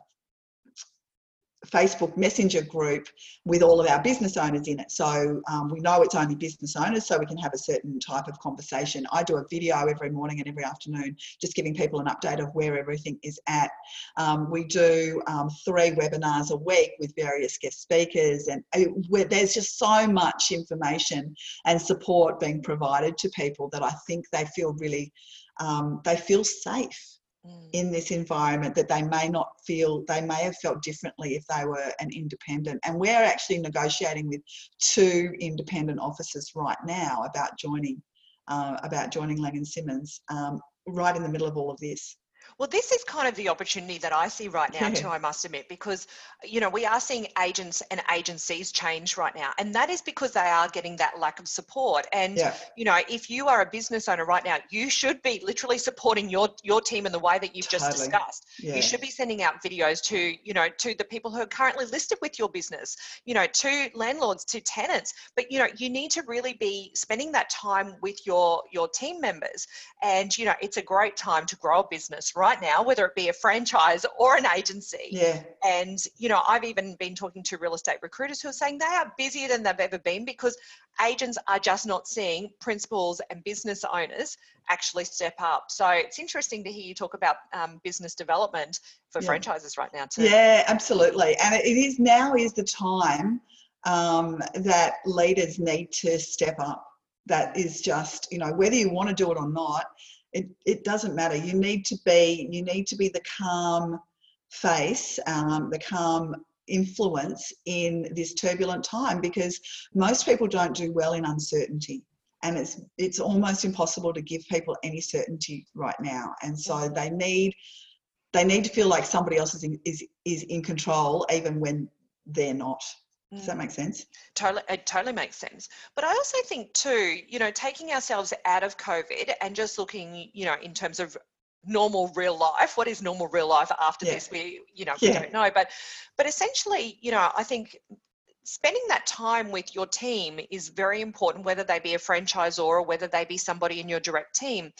Facebook Messenger group with all of our business owners in it. So um, we know it's only business owners, so we can have a certain type of conversation. I do a video every morning and every afternoon, just giving people an update of where everything is at. Um, we do um, three webinars a week with various guest speakers, and uh, there's just so much information and support being provided to people that I think they feel really um, they feel safe Mm. in this environment that they may not feel they may have felt differently if they were an independent and we're actually negotiating with two independent officers right now about joining uh, about joining laing and simmons um, right in the middle of all of this well, this is kind of the opportunity that I see right now, too, I must admit, because, you know, we are seeing agents and agencies change right now. And that is because they are getting that lack of support. And, yeah. you know, if you are a business owner right now, you should be literally supporting your, your team in the way that you've totally. just discussed. Yeah. You should be sending out videos to, you know, to the people who are currently listed with your business, you know, to landlords, to tenants. But, you know, you need to really be spending that time with your, your team members. And, you know, it's a great time to grow a business, right? Right now, whether it be a franchise or an agency. Yeah. And, you know, I've even been talking to real estate recruiters who are saying they are busier than they've ever been because agents are just not seeing principals and business owners actually step up. So it's interesting to hear you talk about um, business development for yeah. franchises right now too. Yeah, absolutely. And it is now is the time um, that leaders need to step up. That is just, you know, whether you want to do it or not, it, it doesn't matter. You need to be you need to be the calm face, um, the calm influence in this turbulent time because most people don't do well in uncertainty and it's it's almost impossible to give people any certainty right now. And so they need they need to feel like somebody else is in, is is in control even when they're not does that mm. make sense? Totally, it totally makes sense. But I also think too, you know, taking ourselves out of COVID and just looking, you know, in terms of normal real life. What is normal real life after yeah. this? We, you know, yeah. we don't know. But, but essentially, you know, I think spending that time with your team is very important, whether they be a franchisor or whether they be somebody in your direct team.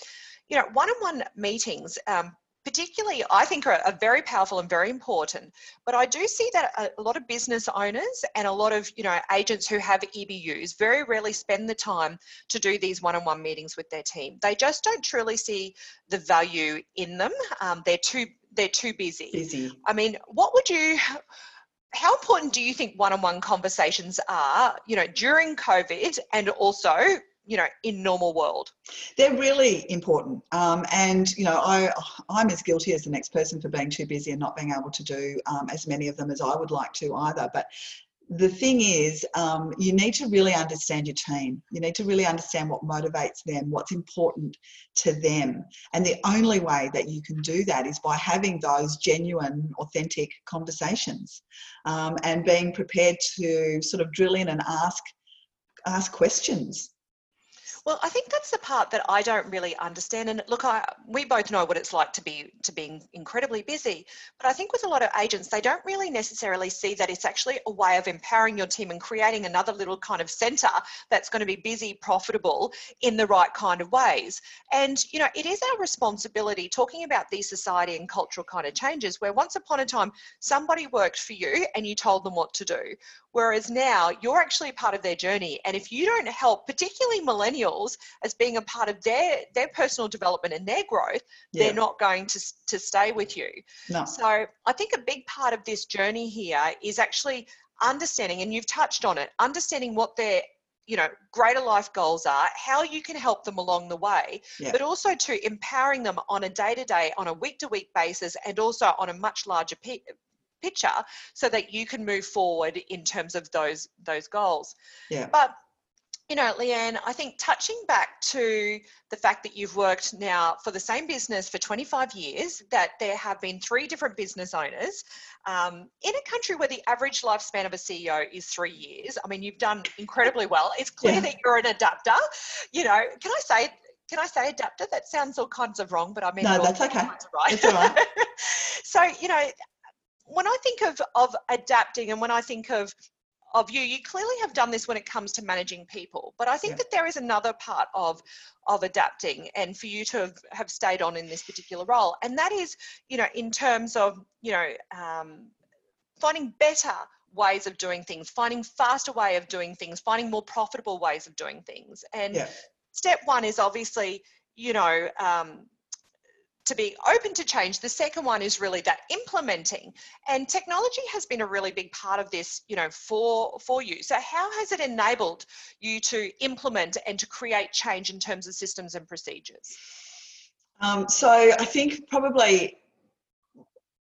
You know, one-on-one meetings. Um, particularly I think are, are, very powerful and very important. But I do see that a, a, lot of business owners and a lot of you know agents who have EBUs very rarely spend the time to do these one-on-one meetings with their team. They just don't truly see the value in them. Um, they're too they're too busy. Busy. I mean, what would you? How important do you think one-on-one conversations are? You know, during COVID and also you know in normal world? They're really important um, and you know I, i'm as guilty as the next person for being too busy and not being able to do um, as many of them as i would like to either but the thing is um, you need to really understand your team. You need to really understand what motivates them what's important to them and the only way that you can do that is by having those genuine authentic conversations um, and being prepared to sort of drill in and ask ask questions well, I think that's the part that I don't really understand. And look, I, we both know what it's like to be to be incredibly busy. But I think with a lot of agents, they don't really necessarily see that it's actually a way of empowering your team and creating another little kind of centre that's going to be busy, profitable in the right kind of ways. And you know, it is our responsibility talking about these society and cultural kind of changes where once upon a time somebody worked for you and you told them what to do. Whereas now you're actually part of their journey. And if you don't help, particularly millennials, as being a part of their, their personal development and their growth, yeah. they're not going to, to stay with you. No. So I think a big part of this journey here is actually understanding, and you've touched on it, understanding what their you know greater life goals are how you can help them along the way Yeah. but also to empowering them on a day to day on a week to week basis and also on a much larger picture so that you can move forward in terms of those those goals Yeah. but you know leanne i think touching back to the fact that you've worked now for the same business for 25 years that there have been three different business owners um, in a country where the average lifespan of a ceo is three years i mean you've done incredibly well it's clear Yeah. that you're an adapter you know can i say can i say adapter that sounds all kinds of wrong but i mean No, all that's okay. kinds of right It's all right. so you know when i think of of adapting and when i think of of you you clearly have done this when it comes to managing people but i think Yeah. that there is another part of of adapting and for you to have, have stayed on in this particular role and that is you know in terms of you know um, finding better ways of doing things finding faster way of doing things finding more profitable ways of doing things and Yeah. step one is obviously you know um, to be open to change. The second one is really that implementing. And technology has been a really big part of this you know for for you. So how has it enabled you to implement and to create change in terms of systems and procedures? Um, so I think probably,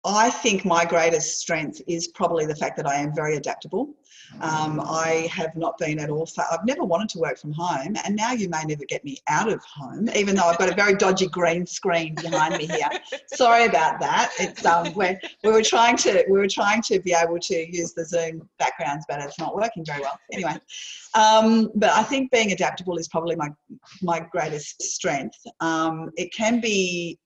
I think my greatest strength is probably the fact that I am very adaptable. Um, I have not been at all. Fa- I've never wanted to work from home, and now you may never get me out of home, even though I've got a very dodgy green screen behind me here. Sorry about that. It's um, we we were trying to we were trying to be able to use the Zoom backgrounds, but it's not working very well. Anyway, um, but I think being adaptable is probably my my greatest strength. Um, it can be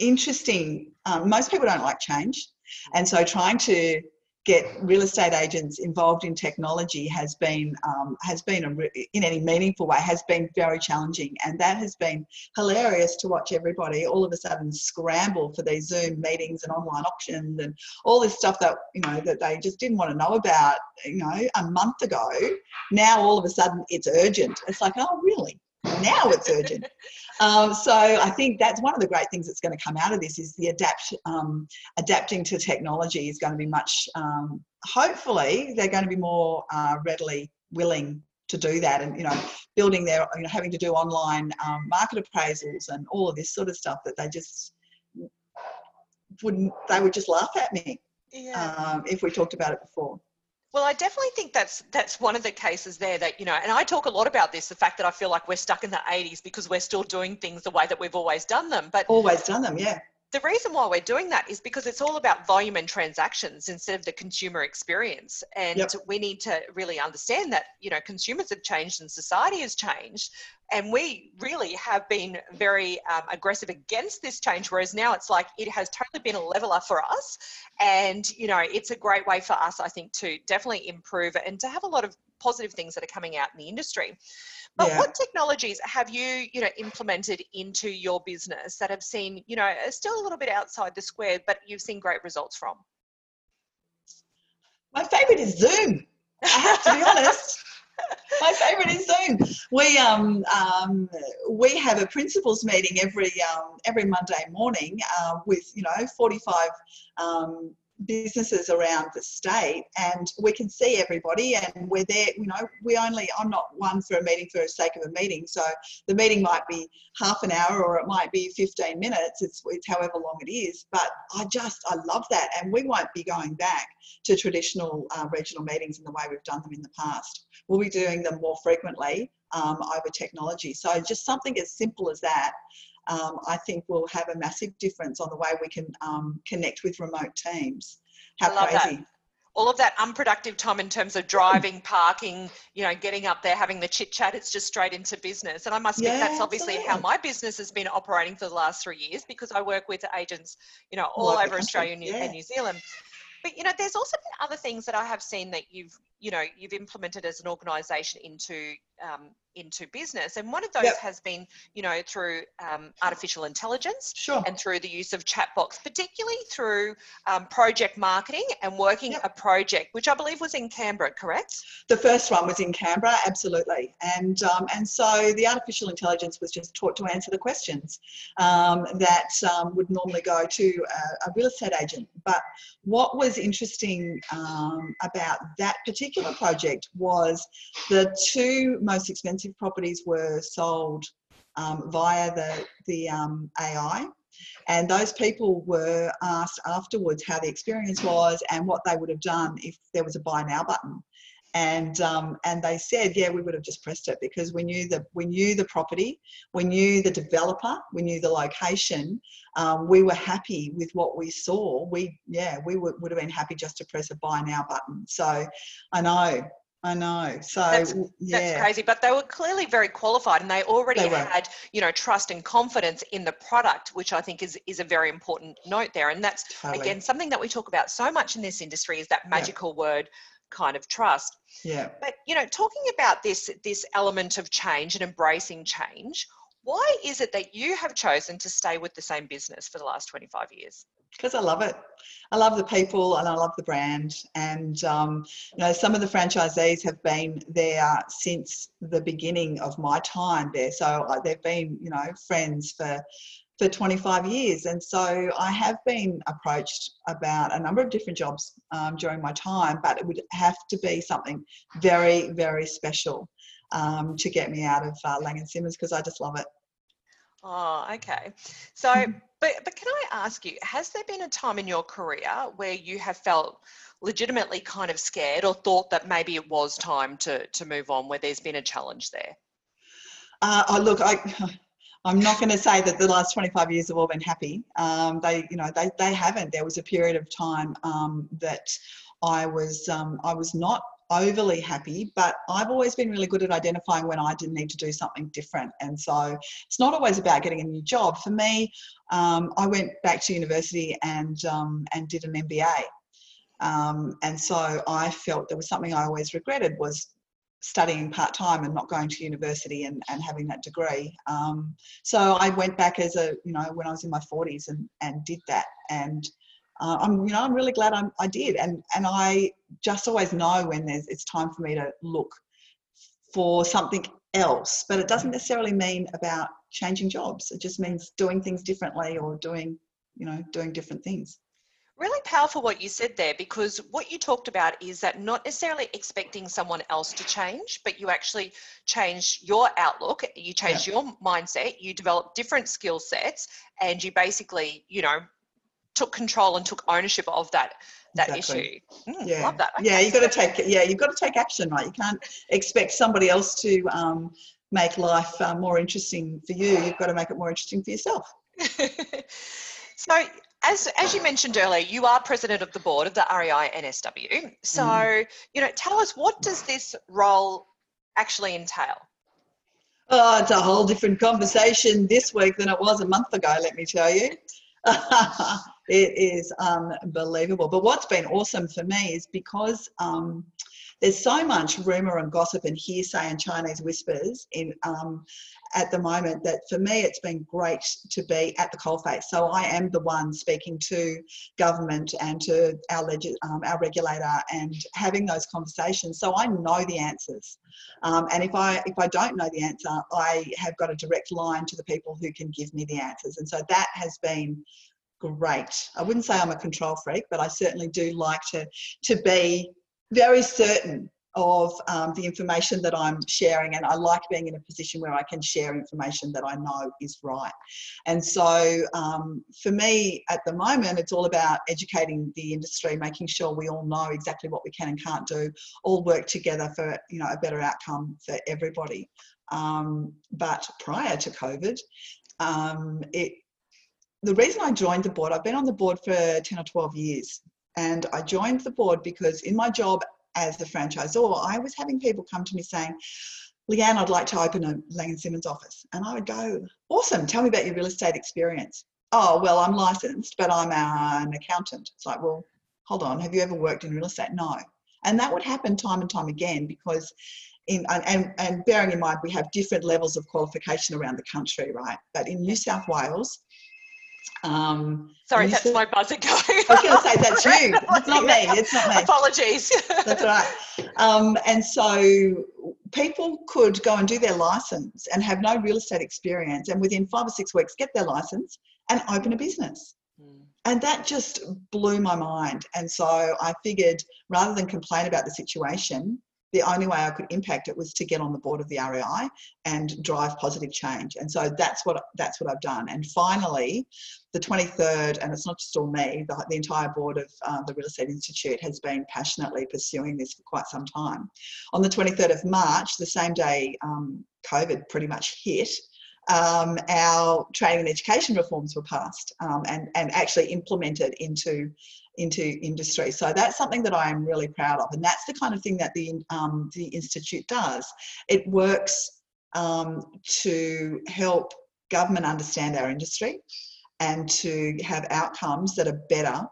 interesting. Um, most people don't like change, and so trying to get real estate agents involved in technology has been um, has been a in any meaningful way has been very challenging, and that has been hilarious to watch everybody all of a sudden scramble for these Zoom meetings and online auctions and all this stuff that you know that they just didn't want to know about you know a month ago. Now all of a sudden it's urgent. It's like oh really now it's urgent. Um, so I think that's one of the great things that's going to come out of this is the adapt um, adapting to technology is going to be much. Um, hopefully, they're going to be more uh, readily willing to do that, and you know, building their you know having to do online um, market appraisals and all of this sort of stuff that they just wouldn't. They would just laugh at me yeah um, if we talked about it before. Well, I definitely think that's that's one of the cases there that you know, and I talk a lot about this, the fact that I feel like we're stuck in the 80s because we're still doing things the way that we've always done them. But Always done them, yeah. The reason why we're doing that is because it's all about volume and transactions instead of the consumer experience. And Yep. we need to really understand that, you know, consumers have changed and society has changed. And we really have been very um, aggressive against this change, whereas now it's like it has totally been a leveler for us. And, you know, it's a great way for us, I think, to definitely improve and to have a lot of positive things that are coming out in the industry. But Yeah. what technologies have you, you know, implemented into your business that have seen, you know, are still a little bit outside the square, but you've seen great results from? My favourite is Zoom. I have to be honest. My favourite is Zoom. We um, um we have a principals meeting every um, every Monday morning uh, with you know 45 um, businesses around the state and we can see everybody and we're there you know we only i'm not one for a meeting for the sake of a meeting so the meeting might be half an hour or it might be 15 minutes it's, it's however long it is but i just i love that and we won't be going back to traditional uh, regional meetings in the way we've done them in the past. We'll be doing them more frequently um, over technology so just something as simple as that um, I think will have a massive difference on the way we can um, connect with remote teams. How I love that. crazy! All of that unproductive time in terms of driving, parking, you know, getting up there, having the chit chat, it's just straight into business. And I must admit, Yeah, that's obviously how my business has been operating for the last three years because I work with agents, you know, all All over Australia yeah. and New Zealand. But, you know, there's also been other things that I have seen that you've you know you've implemented as an organisation into um, into business and one of those Yep. has been you know through um, artificial intelligence Sure. and through the use of chatbots particularly through um, project marketing and working Yep. a project which i believe was in canberra correct The first one was in Canberra, absolutely, and um, and so the artificial intelligence was just taught to answer the questions um, that um, would normally go to a, a real estate agent. But what was interesting um, about that particular project was the two most expensive properties were sold um, via the the um, AI. And those people were asked afterwards how the experience was and what they would have done if there was a buy now button and um, and they said, yeah, we would have just pressed it because we knew the we knew the property, we knew the developer, we knew the location. Um, we were happy with what we saw. We yeah, we would, would have been happy just to press a buy now button. So I know, I know. So That's- w- That's crazy, but they were clearly very qualified, and they already They had, you know, trust and confidence in the product, which I think is is a very important note there. And that's totally. again something that we talk about so much in this industry is that magical word kind of trust. yeah. But you know, talking about this this element of change and embracing change, why is it that you have chosen to stay with the same business for the last 25 years? because I love it. I love the people and I love the brand. And um, you know, some of the franchisees have been there since the beginning of my time there. So uh, they've been, you know, friends for for 25 years. And so I have been approached about a number of different jobs um, during my time, but it would have to be something very, very special um, to get me out of uh, Laing and Simmons because I just love it. Oh, okay. So, but but can I ask you, has there been a time in your career where you have felt legitimately kind of scared or thought that maybe it was time to to move on, where there's been a challenge there? Uh, oh, look, I, I'm not going to say that the last 25 years have all been happy. Um, they, you know, they, they haven't. There was a period of time um, that I was, um, I was not overly happy, but I've always been really good at identifying when I didn't need to do something different. And so it's not always about getting a new job. For me, um, I went back to university and um, and did an MBA. Um, and so I felt there was something I always regretted was studying part time and not going to university and, and having that degree. Um, so I went back as a, you know, when I was in my 40s and, and did that. And uh, I'm, you know, I'm really glad I'm, I did. And, and I just always know when there's, it's time for me to look for something else. But it doesn't necessarily mean about changing jobs. It just means doing things differently or doing, you know, doing different things. Really powerful what you said there because what you talked about is that not necessarily expecting someone else to change, but you actually change your outlook, you change your mindset, you develop different skill sets, and you basically, you know, took control and took ownership of that that Exactly. issue. Mm, yeah Love that. yeah you've got to take yeah you've got to take action right you can't expect somebody else to um, make life uh, more interesting for you you've got to make it more interesting for yourself so, as as you mentioned earlier, you are president of the board of the REI NSW. So, Mm. you know, tell us what does this role actually entail? oh it's a whole different conversation this week than it was a month ago let me tell you it is unbelievable but what's been awesome for me is because um, there's so much rumor and gossip and hearsay and Chinese whispers in um, at the moment that for me it's been great to be at the coalface. So I am the one speaking to government and to our leg- um, our regulator and having those conversations. So I know the answers, um, and if I if I don't know the answer, I have got a direct line to the people who can give me the answers. And so that has been great. I wouldn't say I'm a control freak, but I certainly do like to to be very certain of um, the information that I'm sharing, and I like being in a position where I can share information that I know is right. And so, um, for me at the moment, it's all about educating the industry, making sure we all know exactly what we can and can't do, all work together for you know a better outcome for everybody. Um, but prior to COVID, um, it the reason I joined the board, I've been on the board for 10 or 12 years. And I joined the board because in my job as the franchisor, I was having people come to me saying, Leanne, I'd like to open a Laing and Simmons office. And I would go, awesome, tell me about your real estate experience. Oh, well, I'm licensed, but I'm an accountant. It's like, well, hold on, have you ever worked in real estate? No. And that would happen time and time again because in, and, and bearing in mind we have different levels of qualification around the country, right? But in New South Wales, um, Sorry, that's South, my buzzer going. I was going to say that's you. It's not me. It's not me. Apologies. that's right. Um, and so people could go and do their license and have no real estate experience, and within five or six weeks get their license and open a business. Mm. And that just blew my mind. And so I figured rather than complain about the situation, the only way I could impact it was to get on the board of the REI and drive positive change. And so that's what that's what I've done. And finally, the 23rd, and it's not just all me, the, the entire board of um, the Real Estate Institute has been passionately pursuing this for quite some time. On the 23rd of March, the same day um, COVID pretty much hit, um, our training and education reforms were passed um, and, and actually implemented into into industry. So that's something that I am really proud of, and that's the kind of thing that the um, the institute does. It works um, to help government understand our industry and to have outcomes that are better.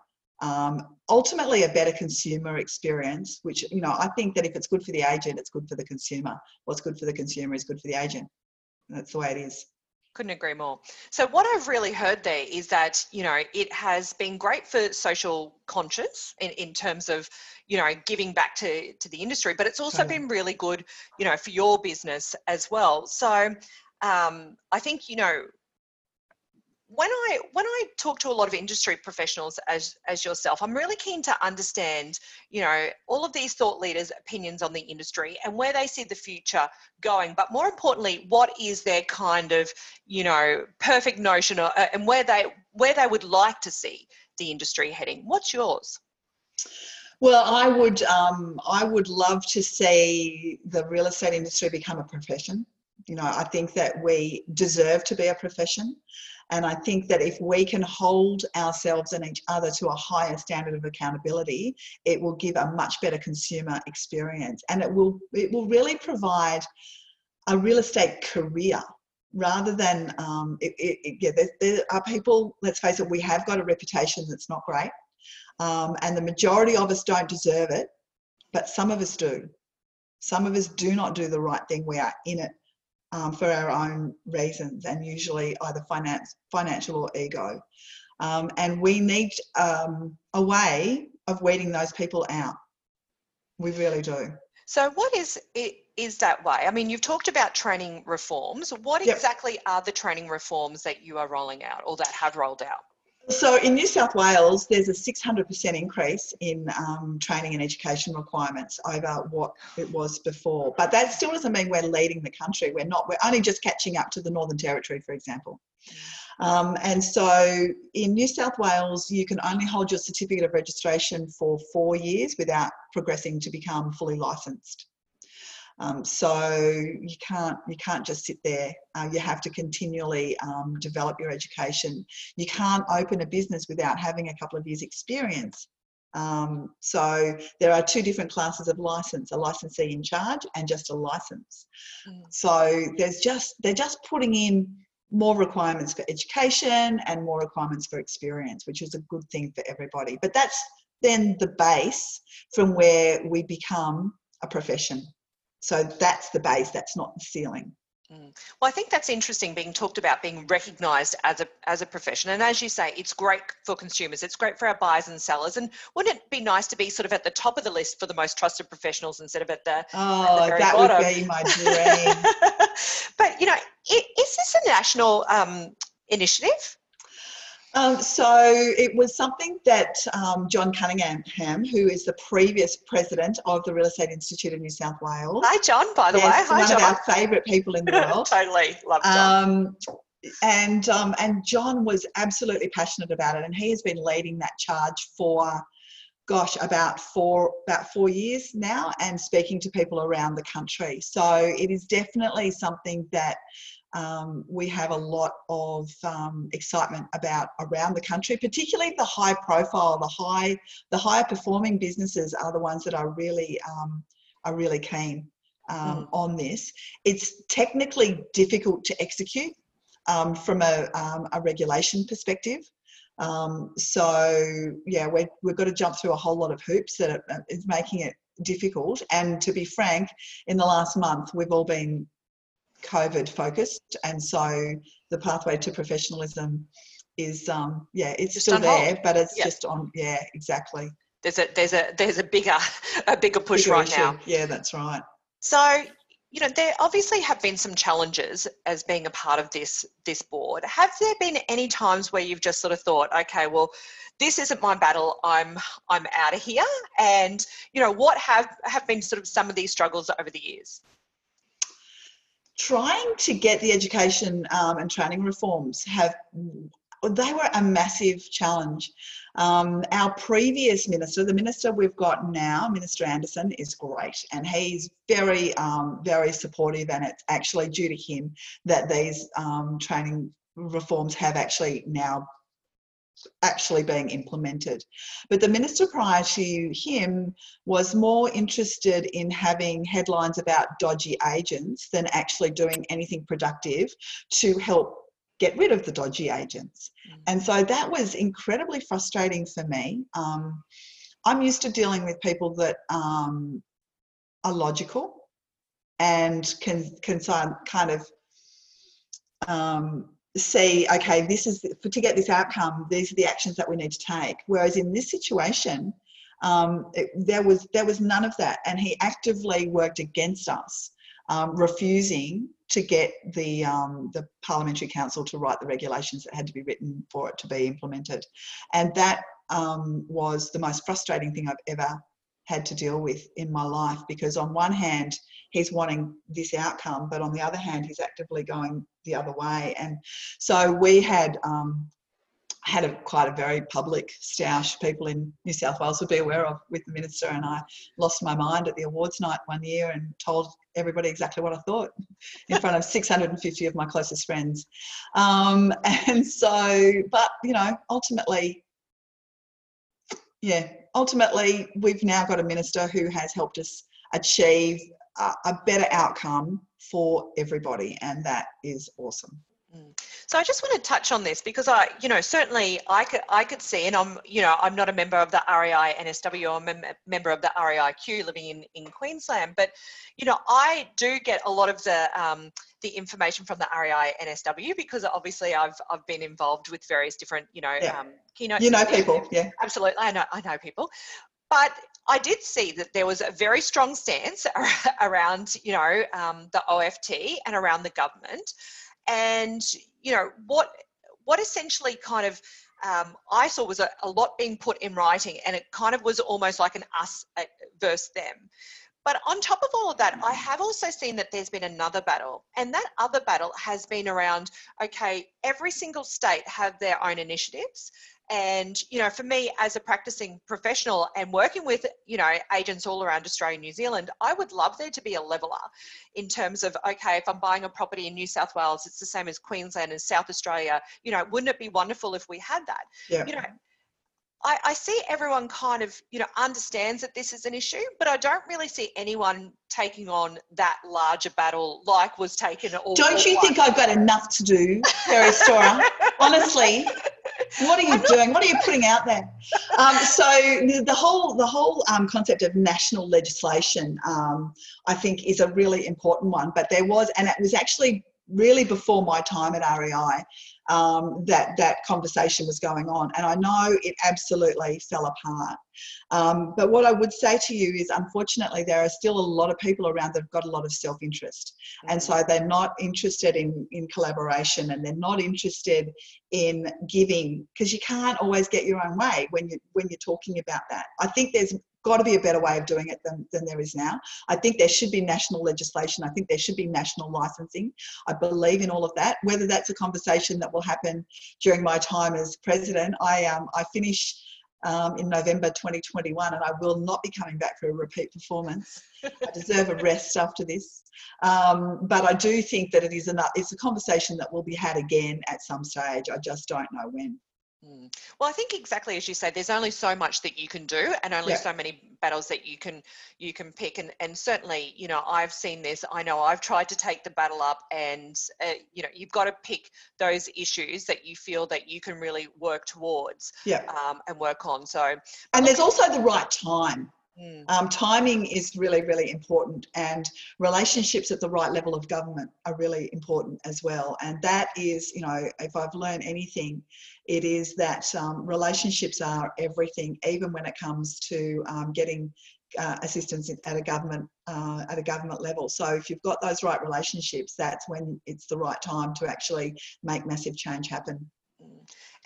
Um, ultimately, a better consumer experience, which you know, I think that if it's good for the agent, it's good for the consumer. What's good for the consumer is good for the agent. That's the way it is couldn't agree more. So what I've really heard there is that, you know, it has been great for social conscious in, in terms of, you know, giving back to, to the industry, but it's also been really good, you know, for your business as well. So um, I think, you know, when I when I talk to a lot of industry professionals as as yourself, I'm really keen to understand, you know, all of these thought leaders' opinions on the industry and where they see the future going. But more importantly, what is their kind of, you know, perfect notion or, uh, and where they where they would like to see the industry heading. What's yours? Well, I would um, I would love to see the real estate industry become a profession. You know, I think that we deserve to be a profession. And I think that if we can hold ourselves and each other to a higher standard of accountability, it will give a much better consumer experience. And it will it will really provide a real estate career rather than um, it, it, yeah, there, there, are people. Let's face it, we have got a reputation that's not great, um, and the majority of us don't deserve it, but some of us do. Some of us do not do the right thing. We are in it um, for our own reasons and usually either finance, financial or ego. Um, and we need um, a way of weeding those people out. We really do. So, what is it? Is that way? I mean, you've talked about training reforms. What yep. exactly are the training reforms that you are rolling out or that have rolled out? So in New South Wales, there's a 600% increase in um, training and education requirements over what it was before. But that still doesn't mean we're leading the country. We're not. We're only just catching up to the Northern Territory, for example. Um, and so in New South Wales, you can only hold your certificate of registration for four years without progressing to become fully licensed. Um, so you can't you can't just sit there. Uh, you have to continually um, develop your education. You can't open a business without having a couple of years' experience. Um, so there are two different classes of license: a licensee in charge and just a license. Mm. So there's just they're just putting in more requirements for education and more requirements for experience, which is a good thing for everybody. But that's then the base from where we become a profession. So that's the base, that's not the ceiling. Mm. Well, I think that's interesting being talked about being recognised as a as a profession, and as you say, it's great for consumers. It's great for our buyers and sellers. And wouldn't it be nice to be sort of at the top of the list for the most trusted professionals instead of at the oh, at the that bottom. would be my dream. but you know, is this a national um, initiative? Um, so it was something that um, John Cunningham, who is the previous president of the Real Estate Institute of New South Wales. Hi, John, by the yes, way. Hi, one John. of our favourite people in the world. totally, love John. Um, and um, and John was absolutely passionate about it, and he has been leading that charge for, gosh, about four about four years now, and speaking to people around the country. So it is definitely something that um, we have a lot of um, excitement about around the country, particularly the high profile, the high, the higher performing businesses are the ones that are really um, are really keen um, mm. on this. It's technically difficult to execute um, from a, um, a, regulation perspective. so yeah, we we've got to jump through a whole lot of hoops that is making it difficult. And to be frank, in the last month, we've all been COVID focused, and so the pathway to professionalism is, um, yeah, it's Just still hold. there, but it's Yeah. just on, yeah, exactly. There's a there's a there's a bigger a bigger push Bigger right issue. now. Yeah, that's right. So, you know, there obviously have been some challenges as being a part of this this board. Have there been any times where you've just sort of thought, okay, well, this isn't my battle. I'm I'm out of here. And you know, what have have been sort of some of these struggles over the years? Trying to get the education um, and training reforms have they were a massive challenge. Um, our previous minister, the minister we've got now, Minister Anderson, is great, and he's very, um, very supportive. And it's actually due to him that these um, training reforms have actually now actually being implemented. But the minister prior to him was more interested in having headlines about dodgy agents than actually doing anything productive to help get rid of the dodgy agents. Mm. And so that was incredibly frustrating for me. Um, I'm used to dealing with people that um, are logical and can can kind of um, see, okay, this is to get this outcome. These are the actions that we need to take. Whereas in this situation, um, it, there was there was none of that, and he actively worked against us, um, refusing to get the um, the parliamentary counsel to write the regulations that had to be written for it to be implemented, and that um, was the most frustrating thing I've ever had to deal with in my life because on one hand he's wanting this outcome but on the other hand he's actively going the other way. And so we had um, had a quite a very public stoush. People in New South Wales would be aware of with the minister and I lost my mind at the awards night one year and told everybody exactly what I thought in front of 650 of my closest friends. Um, and so but you know ultimately yeah ultimately we've now got a minister who has helped us achieve a, a better outcome for everybody and that is awesome. So I just want to touch on this because I, you know, certainly I could I could see, and I'm, you know, I'm not a member of the REI NSW, I'm a mem- member of the REIQ living in in Queensland, but you know, I do get a lot of the um, the information from the REI NSW because obviously I've I've been involved with various different, you know, Yeah. um, keynote. you know people yeah Absolutely, I know I know people, but I did see that there was a very strong stance around, you know, um, the OFT and around the government, and you know what what essentially kind of um, I saw was a, a lot being put in writing, and it kind of was almost like an us uh, versus them. But on top of all of that, I have also seen that there's been another battle, and that other battle has been around okay, every single state have their own initiatives. And, you know, for me as a practicing professional and working with, you know, agents all around Australia and New Zealand, I would love there to be a leveler in terms of, okay, if I'm buying a property in New South Wales, it's the same as Queensland and South Australia. You know, wouldn't it be wonderful if we had that? yeah you know, I, I see everyone kind of, you know, understands that this is an issue, but I don't really see anyone taking on that larger battle like was taken. All, don't you think I've got enough to do Sherry Stora honestly what are you doing? What are you putting out there? Um, so the, the whole the whole um, concept of national legislation um, I think is a really important one but there was and it was actually really before my time at REI um, that that conversation was going on. And I know it absolutely fell apart. Um, but what I would say to you is unfortunately there are still a lot of people around that have got a lot of self-interest. And so they're not interested in in collaboration and they're not interested in giving because you can't always get your own way when you when you're talking about that. I think there's got to be a better way of doing it than, than there is now i think there should be national legislation i think there should be national licensing i believe in all of that whether that's a conversation that will happen during my time as president i um i finish um, in November 2021, and I will not be coming back for a repeat performance. I deserve a rest after this. Um, but I do think that it is enough. It's a conversation that will be had again at some stage. I just don't know when. Mm. Well, I think exactly as you say, there's only so much that you can do, and only Yeah. so many battles that you can you can pick. And and certainly, you know, I've seen this. I know I've tried to take the battle up, and uh, you know, you've got to pick those issues that you feel that you can really work towards Yeah. um, and work on. So And there's also the right time. Mm. Um, timing is really, really important, and relationships at the right level of government are really important as well. And that is, you know, if I've learned anything, it is that um, relationships are everything, even when it comes to um, getting uh, assistance at a government uh, at a government level. So if you've got those right relationships, that's when it's the right time to actually make massive change happen.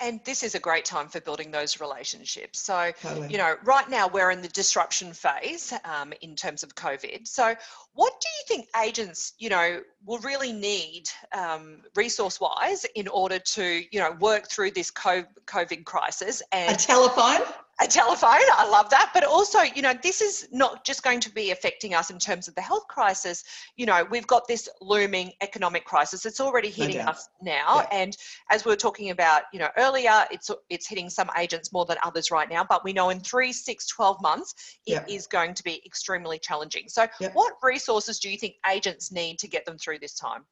And this is a great time for building those relationships. So, totally. you know, right now we're in the disruption phase um, in terms of COVID. So, what do you think agents, you know, will really need um, resource-wise in order to, you know, work through this COVID crisis? And a telephone a telephone. I love that. But also, you know, this is not just going to be affecting us in terms of the health crisis. You know, we've got this looming economic crisis. It's already hitting no us now. Yeah. And as we were talking about, you know, earlier, it's it's hitting some agents more than others right now. But we know in three, six, 12 months, it yeah. is going to be extremely challenging. So yeah. what resources do you think agents need to get them through this time?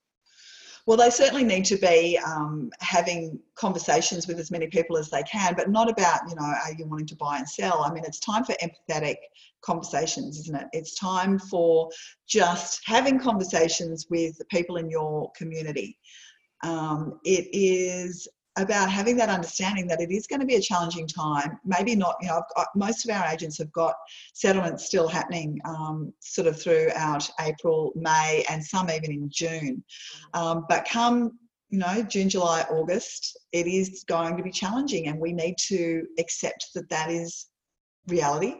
Well, they certainly need to be um, having conversations with as many people as they can, but not about, you know, are you wanting to buy and sell? I mean, it's time for empathetic conversations, isn't it? It's time for just having conversations with the people in your community. Um, it is about having that understanding that it is going to be a challenging time. Maybe not, you know, got, most of our agents have got settlements still happening um, sort of throughout April, May, and some even in June. Um, but come, you know, June, July, August, it is going to be challenging, and we need to accept that that is reality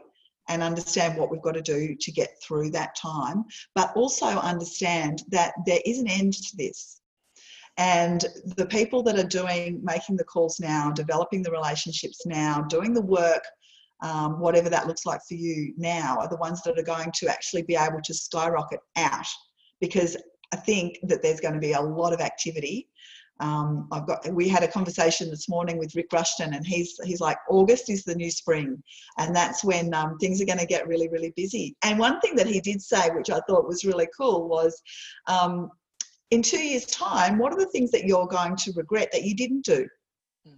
and understand what we've got to do to get through that time, but also understand that there is an end to this and the people that are doing, making the calls now, developing the relationships now, doing the work, um, whatever that looks like for you now, are the ones that are going to actually be able to skyrocket out. Because I think that there's going to be a lot of activity. Um, I've got. We had a conversation this morning with Rick Rushton, and he's he's like August is the new spring, and that's when um, things are going to get really really busy. And one thing that he did say, which I thought was really cool, was um, in two years' time, what are the things that you're going to regret that you didn't do hmm.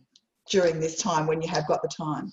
during this time when you have got the time?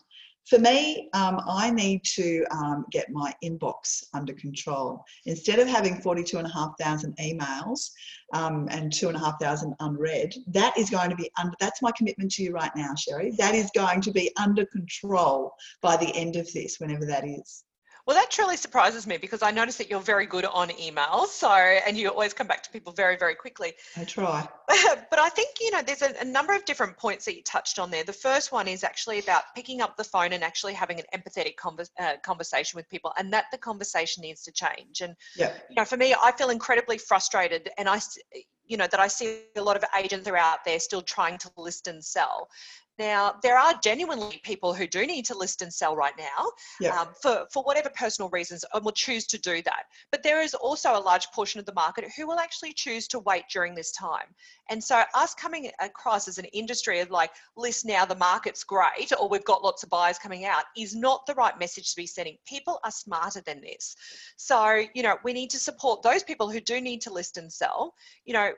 For me, um, I need to um, get my inbox under control. Instead of having 42,500 emails um, and 2,500 unread, that is going to be under, that's my commitment to you right now, Sherry. That is going to be under control by the end of this, whenever that is. Well, that truly surprises me because I notice that you're very good on emails. So, and you always come back to people very, very quickly. I try. but I think, you know, there's a, a, number of different points that you touched on there. The first one is actually about picking up the phone and actually having an empathetic converse, uh, conversation with people and that the conversation needs to change. And, yeah. you know, for me, I feel incredibly frustrated and I, you know, that I see a lot of agents are out there still trying to list and sell. Now, there are genuinely people who do need to list and sell right now yeah. um, for, for whatever personal reasons and will choose to do that. But there is also a large portion of the market who will actually choose to wait during this time. And so, us coming across as an industry of like, list now, the market's great, or we've got lots of buyers coming out, is not the right message to be sending. People are smarter than this. So, you know, we need to support those people who do need to list and sell. You know,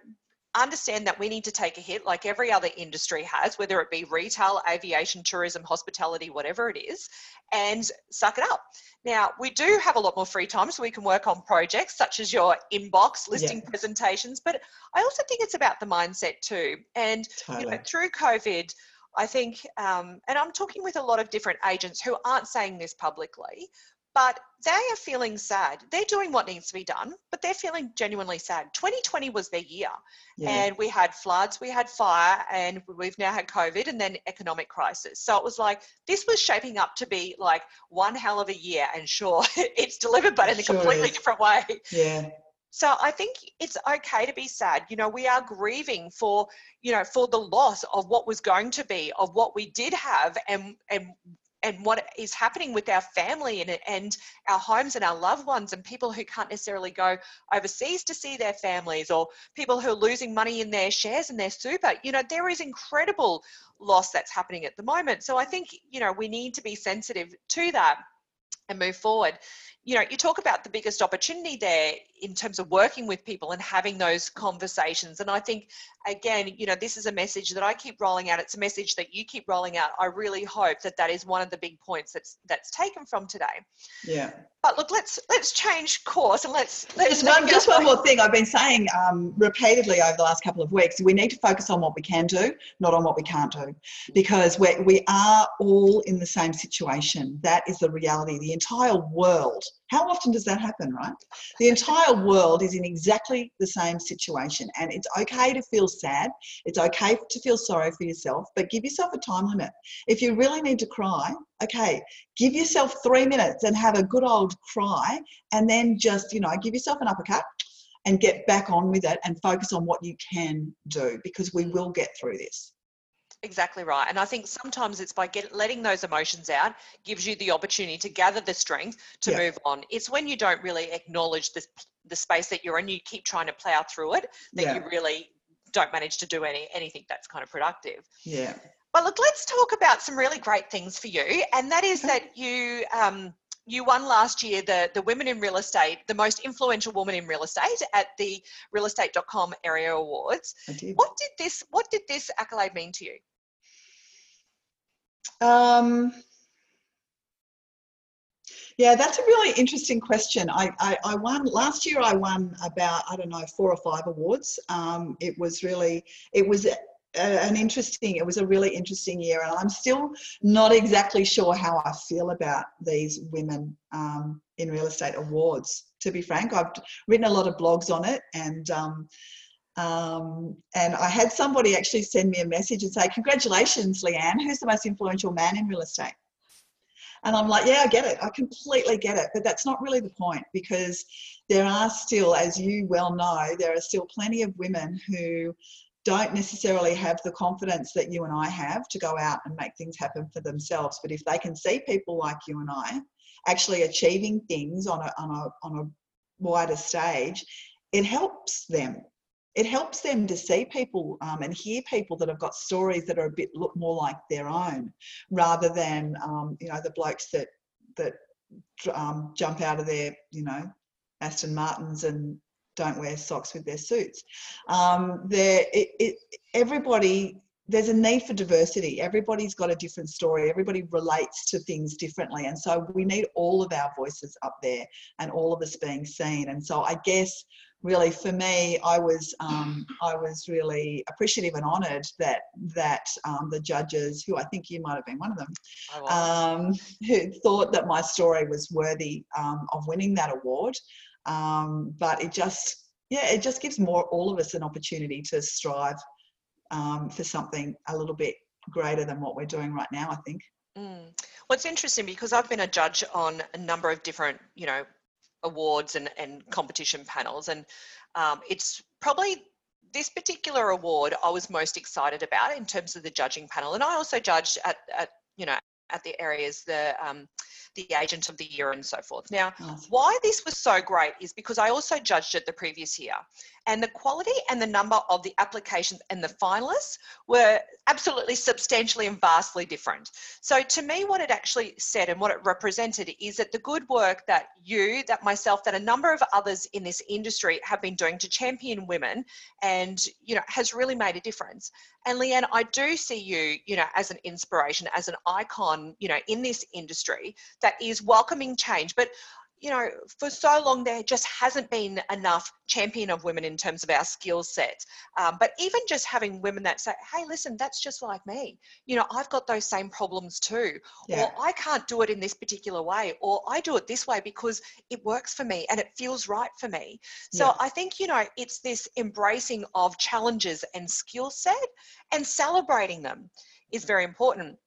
understand that we need to take a hit like every other industry has, whether it be retail, aviation, tourism, hospitality, whatever it is, and suck it up. Now, we do have a lot more free time, so we can work on projects such as your inbox listing yeah. presentations, but I also think it's about the mindset too. And totally. you know, through COVID, I think, um, and I'm talking with a lot of different agents who aren't saying this publicly, but they are feeling sad. They're doing what needs to be done, but they're feeling genuinely sad. 2020 was their year, yeah. and we had floods, we had fire, and we've now had COVID and then economic crisis. So it was like this was shaping up to be like one hell of a year, and sure, it's delivered, but in a sure completely is. different way. Yeah. So I think it's okay to be sad. You know, we are grieving for, you know, for the loss of what was going to be, of what we did have and and and what is happening with our family and, and our homes and our loved ones and people who can't necessarily go overseas to see their families or people who are losing money in their shares and their super. You know there is incredible loss that's happening at the moment. So i think you know we need to be sensitive to that and move forward you know, you talk about the biggest opportunity there in terms of working with people and having those conversations. And I think, again, you know, this is a message that I keep rolling out. It's a message that you keep rolling out. I really hope that that is one of the big points that's that's taken from today. Yeah. But look, let's let's change course and let's let's just one just one more thing. I've been saying um, repeatedly over the last couple of weeks. We need to focus on what we can do, not on what we can't do, because we we are all in the same situation. That is the reality. The entire world how often does that happen, right? The entire world is in exactly the same situation, and it's okay to feel sad. It's okay to feel sorry for yourself, but give yourself a time limit. If you really need to cry, okay, give yourself three minutes and have a good old cry, and then just, you know, give yourself an uppercut and get back on with it and focus on what you can do because we will get through this. Exactly right. And I think sometimes it's by get, letting those emotions out gives you the opportunity to gather the strength to yeah. move on. It's when you don't really acknowledge the, the space that you're in, you keep trying to plow through it, that yeah. you really don't manage to do any anything that's kind of productive. Yeah. Well, look, let's talk about some really great things for you. And that is that you um, you won last year the, the Women in Real Estate, the most influential woman in real estate at the realestate.com area awards. What did this what did this accolade mean to you? Um, yeah, that's a really interesting question. I, I, I, won last year. I won about I don't know four or five awards. Um, it was really it was a, an interesting. It was a really interesting year, and I'm still not exactly sure how I feel about these women um, in real estate awards. To be frank, I've written a lot of blogs on it, and um, um, and I had somebody actually send me a message and say, Congratulations, Leanne, who's the most influential man in real estate? And I'm like, Yeah, I get it. I completely get it. But that's not really the point because there are still, as you well know, there are still plenty of women who don't necessarily have the confidence that you and I have to go out and make things happen for themselves. But if they can see people like you and I actually achieving things on a, on a, on a wider stage, it helps them it helps them to see people um, and hear people that have got stories that are a bit look more like their own, rather than um, you know the blokes that that um, jump out of their you know Aston Martins and don't wear socks with their suits. Um, there, it, it, everybody there's a need for diversity. Everybody's got a different story. Everybody relates to things differently. And so we need all of our voices up there and all of us being seen. And so I guess really for me, I was um, I was really appreciative and honoured that that um, the judges, who I think you might have been one of them, um, who thought that my story was worthy um, of winning that award. Um, but it just yeah, it just gives more all of us an opportunity to strive um, for something a little bit greater than what we're doing right now. I think. Mm. Well, it's interesting because I've been a judge on a number of different, you know, awards and, and competition panels. And um, it's probably this particular award I was most excited about in terms of the judging panel. And I also judged at, at you know, at the areas, the um, the agent of the year and so forth. Now, why this was so great is because I also judged it the previous year, and the quality and the number of the applications and the finalists were absolutely substantially and vastly different. So, to me, what it actually said and what it represented is that the good work that you, that myself, that a number of others in this industry have been doing to champion women and, you know, has really made a difference. And Leanne, I do see you, you know, as an inspiration, as an icon, you know, in this industry that is welcoming change. But you know, for so long there just hasn't been enough champion of women in terms of our skill set. Um, but even just having women that say, hey, listen, that's just like me. You know, I've got those same problems too. Yeah. Or I can't do it in this particular way. Or I do it this way because it works for me and it feels right for me. So yeah. I think, you know, it's this embracing of challenges and skill set and celebrating them is very important.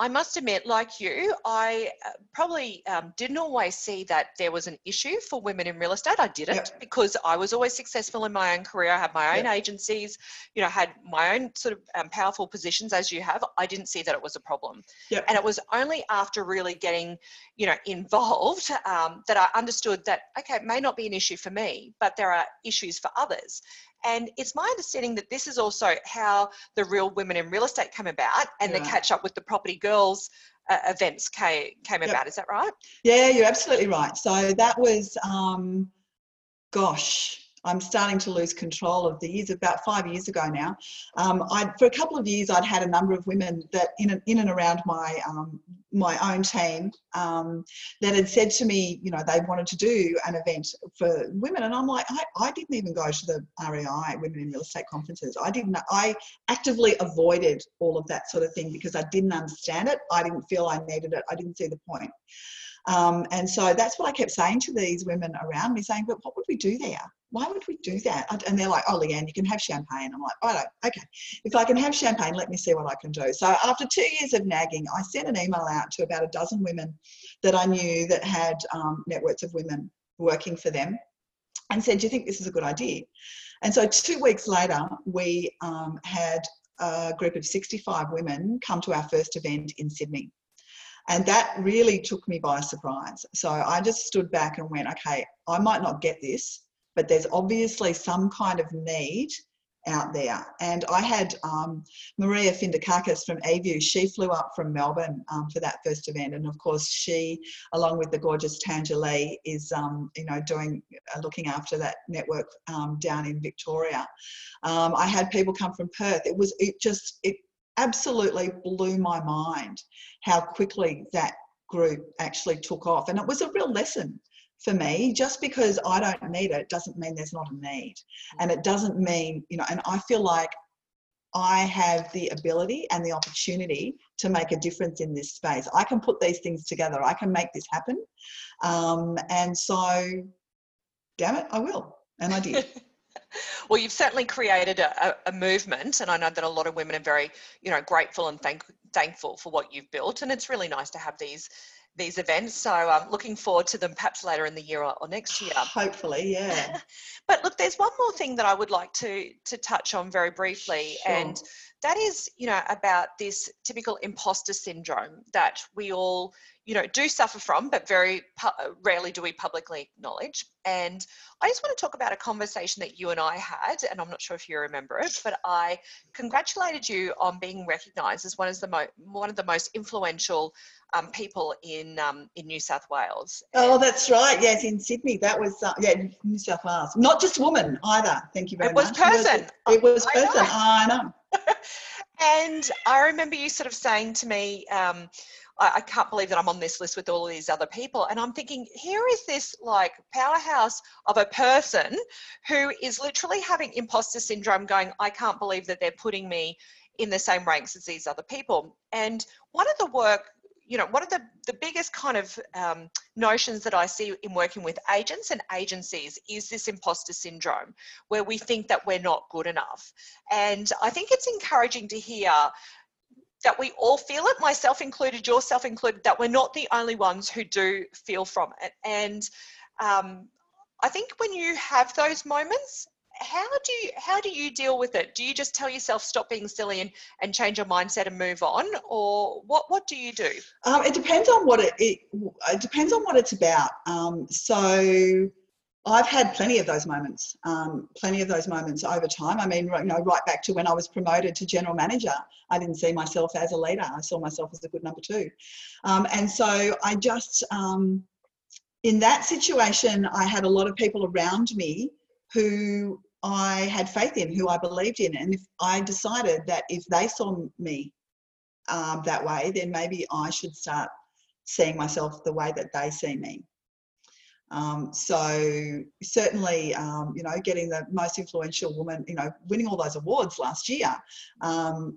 I must admit, like you, I uh, probably um, didn't always see that there was an issue for women in real estate. I didn't yep. because I was always successful in my own career. I had my own yep. agencies, you know, had my own sort of um, powerful positions as you have. I didn't see that it was a problem. Yep. And it was only after really getting, you know, involved um, that I understood that, okay, it may not be an issue for me, but there are issues for others. And it's my understanding that this is also how the real women in real estate come about and yeah. the catch up with the property girls uh, events came, came yep. about. Is that right? Yeah, you're absolutely right. So that was, um, gosh, I'm starting to lose control of the years. About five years ago now, um, I for a couple of years I'd had a number of women that in and, in and around my um, my own team um, that had said to me, you know, they wanted to do an event for women, and I'm like, I, I didn't even go to the REI Women in Real Estate conferences. I didn't. I actively avoided all of that sort of thing because I didn't understand it. I didn't feel I needed it. I didn't see the point. Um, and so that's what I kept saying to these women around me, saying, but what would we do there? Why would we do that? And they're like, oh, Leanne, you can have champagne. I'm like, no, okay. If I can have champagne, let me see what I can do. So after two years of nagging, I sent an email out to about a dozen women that I knew that had um, networks of women working for them and said, do you think this is a good idea? And so two weeks later, we um, had a group of 65 women come to our first event in Sydney. And that really took me by surprise. So I just stood back and went, okay, I might not get this, but there's obviously some kind of need out there. And I had um, Maria Findakakis from AVU, She flew up from Melbourne um, for that first event, and of course, she, along with the gorgeous Tanja is um, you know doing uh, looking after that network um, down in Victoria. Um, I had people come from Perth. It was it just it absolutely blew my mind how quickly that group actually took off. And it was a real lesson for me. Just because I don't need it doesn't mean there's not a need. And it doesn't mean, you know, and I feel like I have the ability and the opportunity to make a difference in this space. I can put these things together, I can make this happen. Um, and so, damn it, I will. And I did. well, you've certainly created a, a, movement, and I know that a lot of women are very, you know, grateful and thank, thankful for what you've built. And it's really nice to have these these events. So I'm um, looking forward to them perhaps later in the year or, or next year. Hopefully, yeah. but look, there's one more thing that I would like to to touch on very briefly, sure. and that is, you know, about this typical imposter syndrome that we all you know, do suffer from, but very pu- rarely do we publicly acknowledge. And I just want to talk about a conversation that you and I had, and I'm not sure if you remember it, but I congratulated you on being recognised as one of the mo- one of the most influential um, people in um, in New South Wales. Oh, that's right. Yes, in Sydney. That was uh, yeah, New South Wales. Not just woman either. Thank you very it much. Person. It was person. It was person. I know. I know. and I remember you sort of saying to me. Um, I, I can't believe that I'm on this list with all of these other people. And I'm thinking, here is this like powerhouse of a person who is literally having imposter syndrome going, I can't believe that they're putting me in the same ranks as these other people. And one of the work you know, one of the, the biggest kind of um, notions that I see in working with agents and agencies is this imposter syndrome, where we think that we're not good enough. And I think it's encouraging to hear that we all feel it, myself included, yourself included, that we're not the only ones who do feel from it. And um, I think when you have those moments, how do you how do you deal with it? Do you just tell yourself stop being silly and, and change your mindset and move on, or what what do you do? Um, it depends on what it, it, it depends on what it's about. Um, so I've had plenty of those moments, um, plenty of those moments over time. I mean, you know, right back to when I was promoted to general manager, I didn't see myself as a leader. I saw myself as a good number two. Um, and so I just, um, in that situation, I had a lot of people around me who I had faith in, who I believed in. And if I decided that if they saw me um, that way, then maybe I should start seeing myself the way that they see me. Um, so certainly, um, you know, getting the most influential woman, you know, winning all those awards last year, um,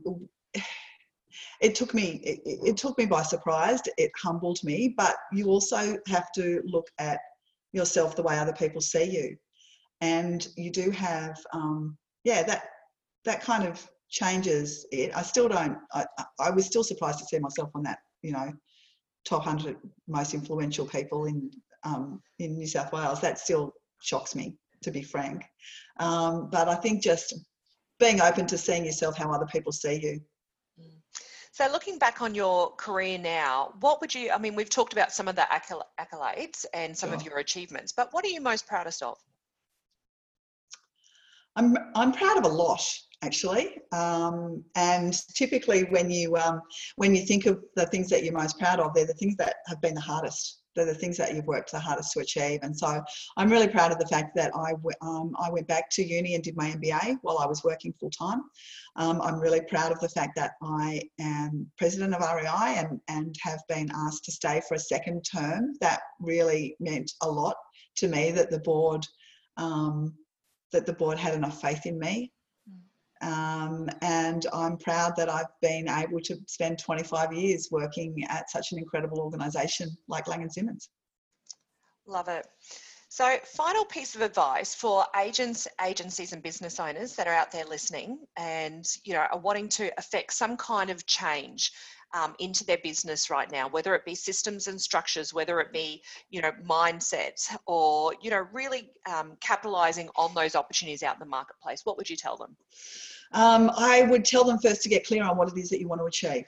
it took me it, it, took me by surprise. It humbled me, but you also have to look at yourself the way other people see you, and you do have, um, yeah, that that kind of changes it. I still don't. I, I was still surprised to see myself on that, you know, top hundred most influential people in um, in New South Wales. That still shocks me, to be frank. Um, but I think just being open to seeing yourself how other people see you. So, looking back on your career now, what would you? I mean, we've talked about some of the accolades and some sure. of your achievements, but what are you most proudest of? I'm I'm proud of a lot actually, um, and typically when you um, when you think of the things that you're most proud of, they're the things that have been the hardest. They're the things that you've worked the hardest to achieve, and so I'm really proud of the fact that I um, I went back to uni and did my MBA while I was working full time. Um, I'm really proud of the fact that I am president of REI and and have been asked to stay for a second term. That really meant a lot to me that the board um, that the board had enough faith in me. Um, and I'm proud that I've been able to spend 25 years working at such an incredible organisation like Laing & Simpson. Love it. So, final piece of advice for agents, agencies, and business owners that are out there listening and you know are wanting to affect some kind of change um, into their business right now, whether it be systems and structures, whether it be, you know, mindsets or, you know, really um, capitalizing on those opportunities out in the marketplace, what would you tell them? Um, I would tell them first to get clear on what it is that you want to achieve.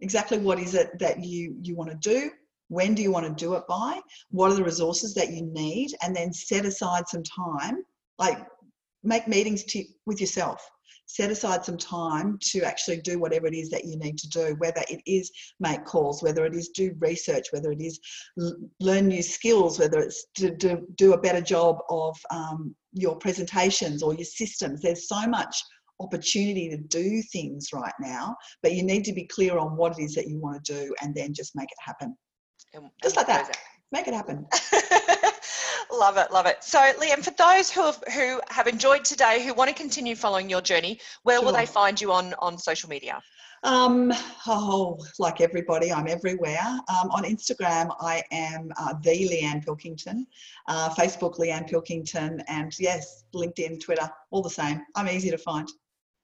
Exactly what is it that you, you want to do? When do you want to do it by? What are the resources that you need? And then set aside some time, like make meetings to, with yourself set aside some time to actually do whatever it is that you need to do, whether it is make calls, whether it is do research, whether it is learn new skills, whether it's to do, do a better job of um, your presentations or your systems. There's so much opportunity to do things right now, but you need to be clear on what it is that you want to do and then just make it happen. And, just like that. Make it happen. love it, love it. So, Leanne, for those who have, who have enjoyed today, who want to continue following your journey, where sure. will they find you on on social media? Um, oh, like everybody, I'm everywhere. Um, on Instagram, I am uh, the Leanne Pilkington, uh, Facebook Leanne Pilkington, and yes, LinkedIn, Twitter, all the same. I'm easy to find.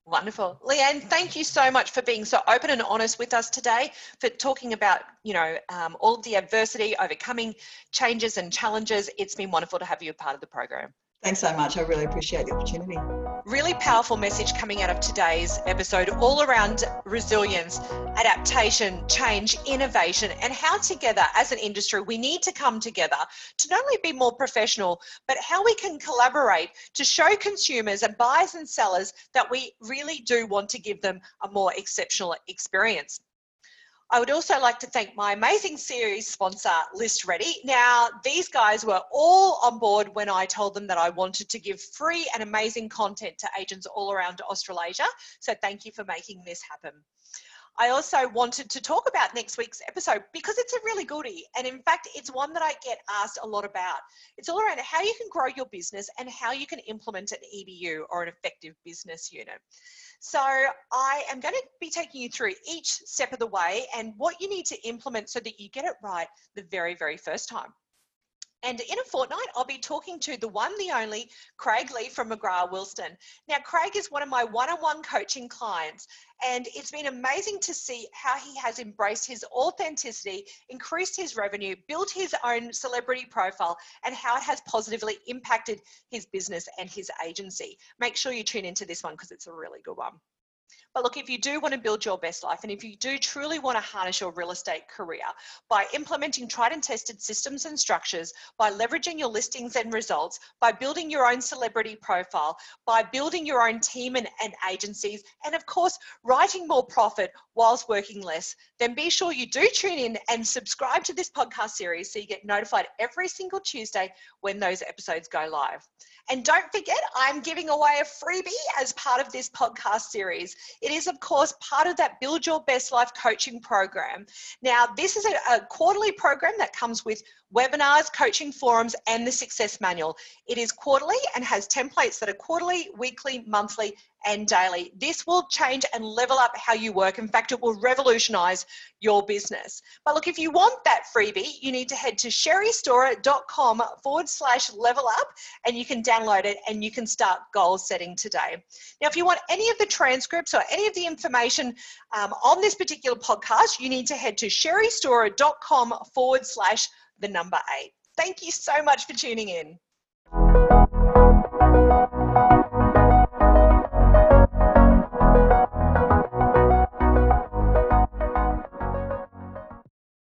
Wonderful. Leanne, thank you so much for being so open and honest with us today, for talking about, you know, um, all of the adversity, overcoming changes and challenges. It's been wonderful to have you a part of the program. Thanks so much. I really appreciate the opportunity. Really powerful message coming out of today's episode, all around resilience, adaptation, change, innovation, and how together as an industry we need to come together to not only be more professional, but how we can collaborate to show consumers and buyers and sellers that we really do want to give them a more exceptional experience. I would also like to thank my amazing series sponsor, List Ready. Now, these guys were all on board when I told them that I wanted to give free and amazing content to agents all around Australasia. So, thank you for making this happen. I also wanted to talk about next week's episode because it's a really goodie. And in fact, it's one that I get asked a lot about. It's all around how you can grow your business and how you can implement an EBU or an effective business unit. So I am going to be taking you through each step of the way and what you need to implement so that you get it right the very, very first time. And in a fortnight, I'll be talking to the one, the only Craig Lee from McGrath Wilston. Now, Craig is one of my one on one coaching clients, and it's been amazing to see how he has embraced his authenticity, increased his revenue, built his own celebrity profile, and how it has positively impacted his business and his agency. Make sure you tune into this one because it's a really good one. But look, if you do want to build your best life and if you do truly want to harness your real estate career by implementing tried and tested systems and structures, by leveraging your listings and results, by building your own celebrity profile, by building your own team and, and agencies, and of course, writing more profit whilst working less, then be sure you do tune in and subscribe to this podcast series so you get notified every single Tuesday when those episodes go live. And don't forget, I'm giving away a freebie as part of this podcast series. It is, of course, part of that Build Your Best Life coaching program. Now, this is a, a quarterly program that comes with webinars, coaching forums, and the success manual. It is quarterly and has templates that are quarterly, weekly, monthly, and daily. This will change and level up how you work. In fact, it will revolutionize your business. But look, if you want that freebie, you need to head to sherrystora.com forward slash level up and you can download it and you can start goal setting today. Now, if you want any of the transcripts or any of the information um, on this particular podcast, you need to head to sherrystora.com forward slash the number eight. Thank you so much for tuning in.